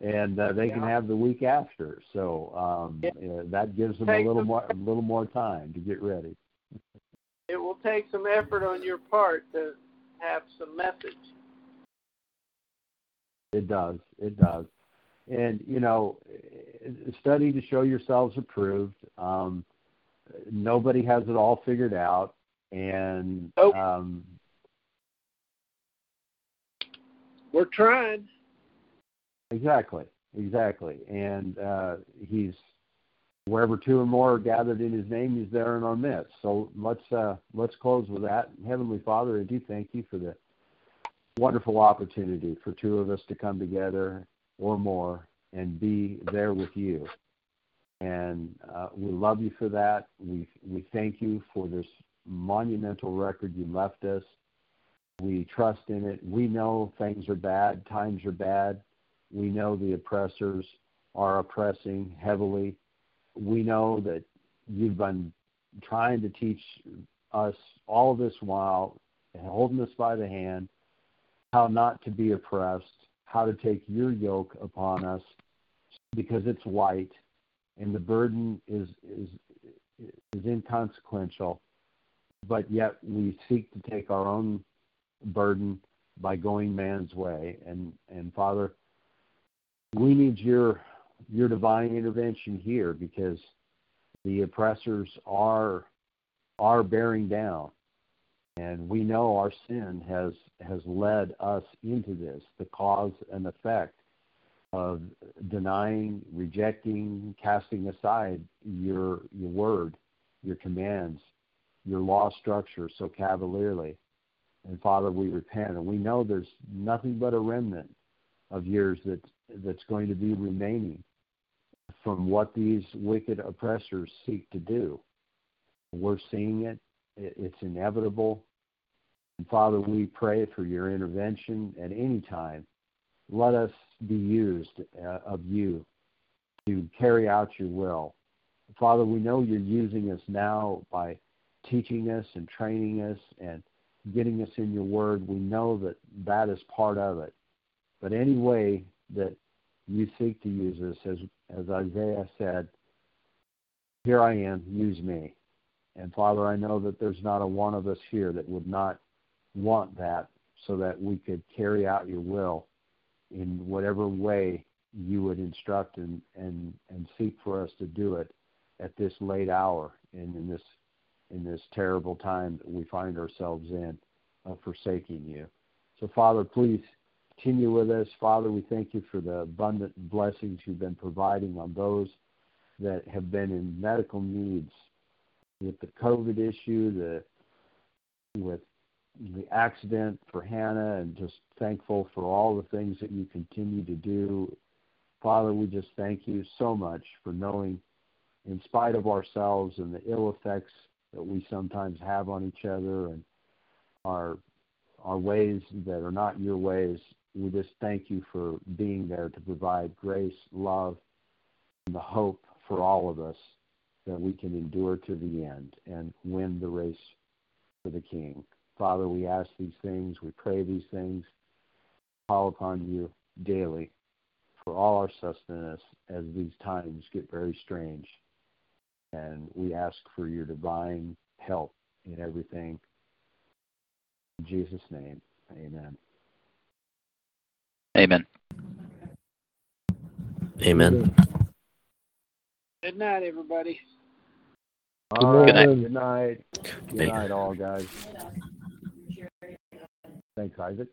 and uh, they yeah. can have the week after. So um, yeah. you know, that gives them a little more a little more time to get ready. It will take some effort on your part to have some message. It does. It does and you know study to show yourselves approved. Um, nobody has it all figured out. And nope. um, we're trying. Exactly exactly. And uh, he's wherever two or more are gathered in his name he's there in our midst so let's uh, let's close with that. Heavenly father i do thank you for the wonderful opportunity for two of us to come together or more and be there with you. And uh, we love you for that. We we thank you for this monumental record you left us. We trust in it. We know things are bad, times are bad. We know the oppressors are oppressing heavily. We know that you've been trying to teach us all this while, holding us by the hand, how not to be oppressed, how to take your yoke upon us because it's light and the burden is is is inconsequential. But yet we seek to take our own burden by going man's way. And and father we need your your divine intervention here because the oppressors are are bearing down and we know our sin has has led us into this the cause and effect of denying rejecting casting aside your your word your commands your law structure so cavalierly. And father we repent. And we know there's nothing but a remnant of years that that's going to be remaining from what these wicked oppressors seek to do. We're seeing it it's inevitable. And Father, we pray for your intervention at any time. Let us be used uh, of you to carry out your will. Father, we know you're using us now by teaching us and training us and getting us in your word. We know that that is part of it. But any way that you seek to use us, as, as Isaiah said, here I am, use me. And Father, I know that there's not a one of us here that would not want that so that we could carry out your will in whatever way you would instruct and, and, and seek for us to do it at this late hour and in this in this terrible time that we find ourselves in of forsaking you. So Father, please continue with us. Father, we thank you for the abundant blessings you've been providing on those that have been in medical needs with the COVID issue, the with the accident for Hannah, and just thankful for all the things that you continue to do. Father, we just thank you so much for knowing, in spite of ourselves and the ill effects that we sometimes have on each other and our our ways that are not your ways, we just thank you for being there to provide grace, love, and the hope for all of us that we can endure to the end and win the race for the King. Father, we ask these things, we pray these things, call upon you daily for all our sustenance as these times get very strange. And we ask for your divine help in everything. In Jesus' name, amen. Amen. Amen. Good night, everybody. All right, Good night. Good night. Good night, all guys. Thanks, Isaac.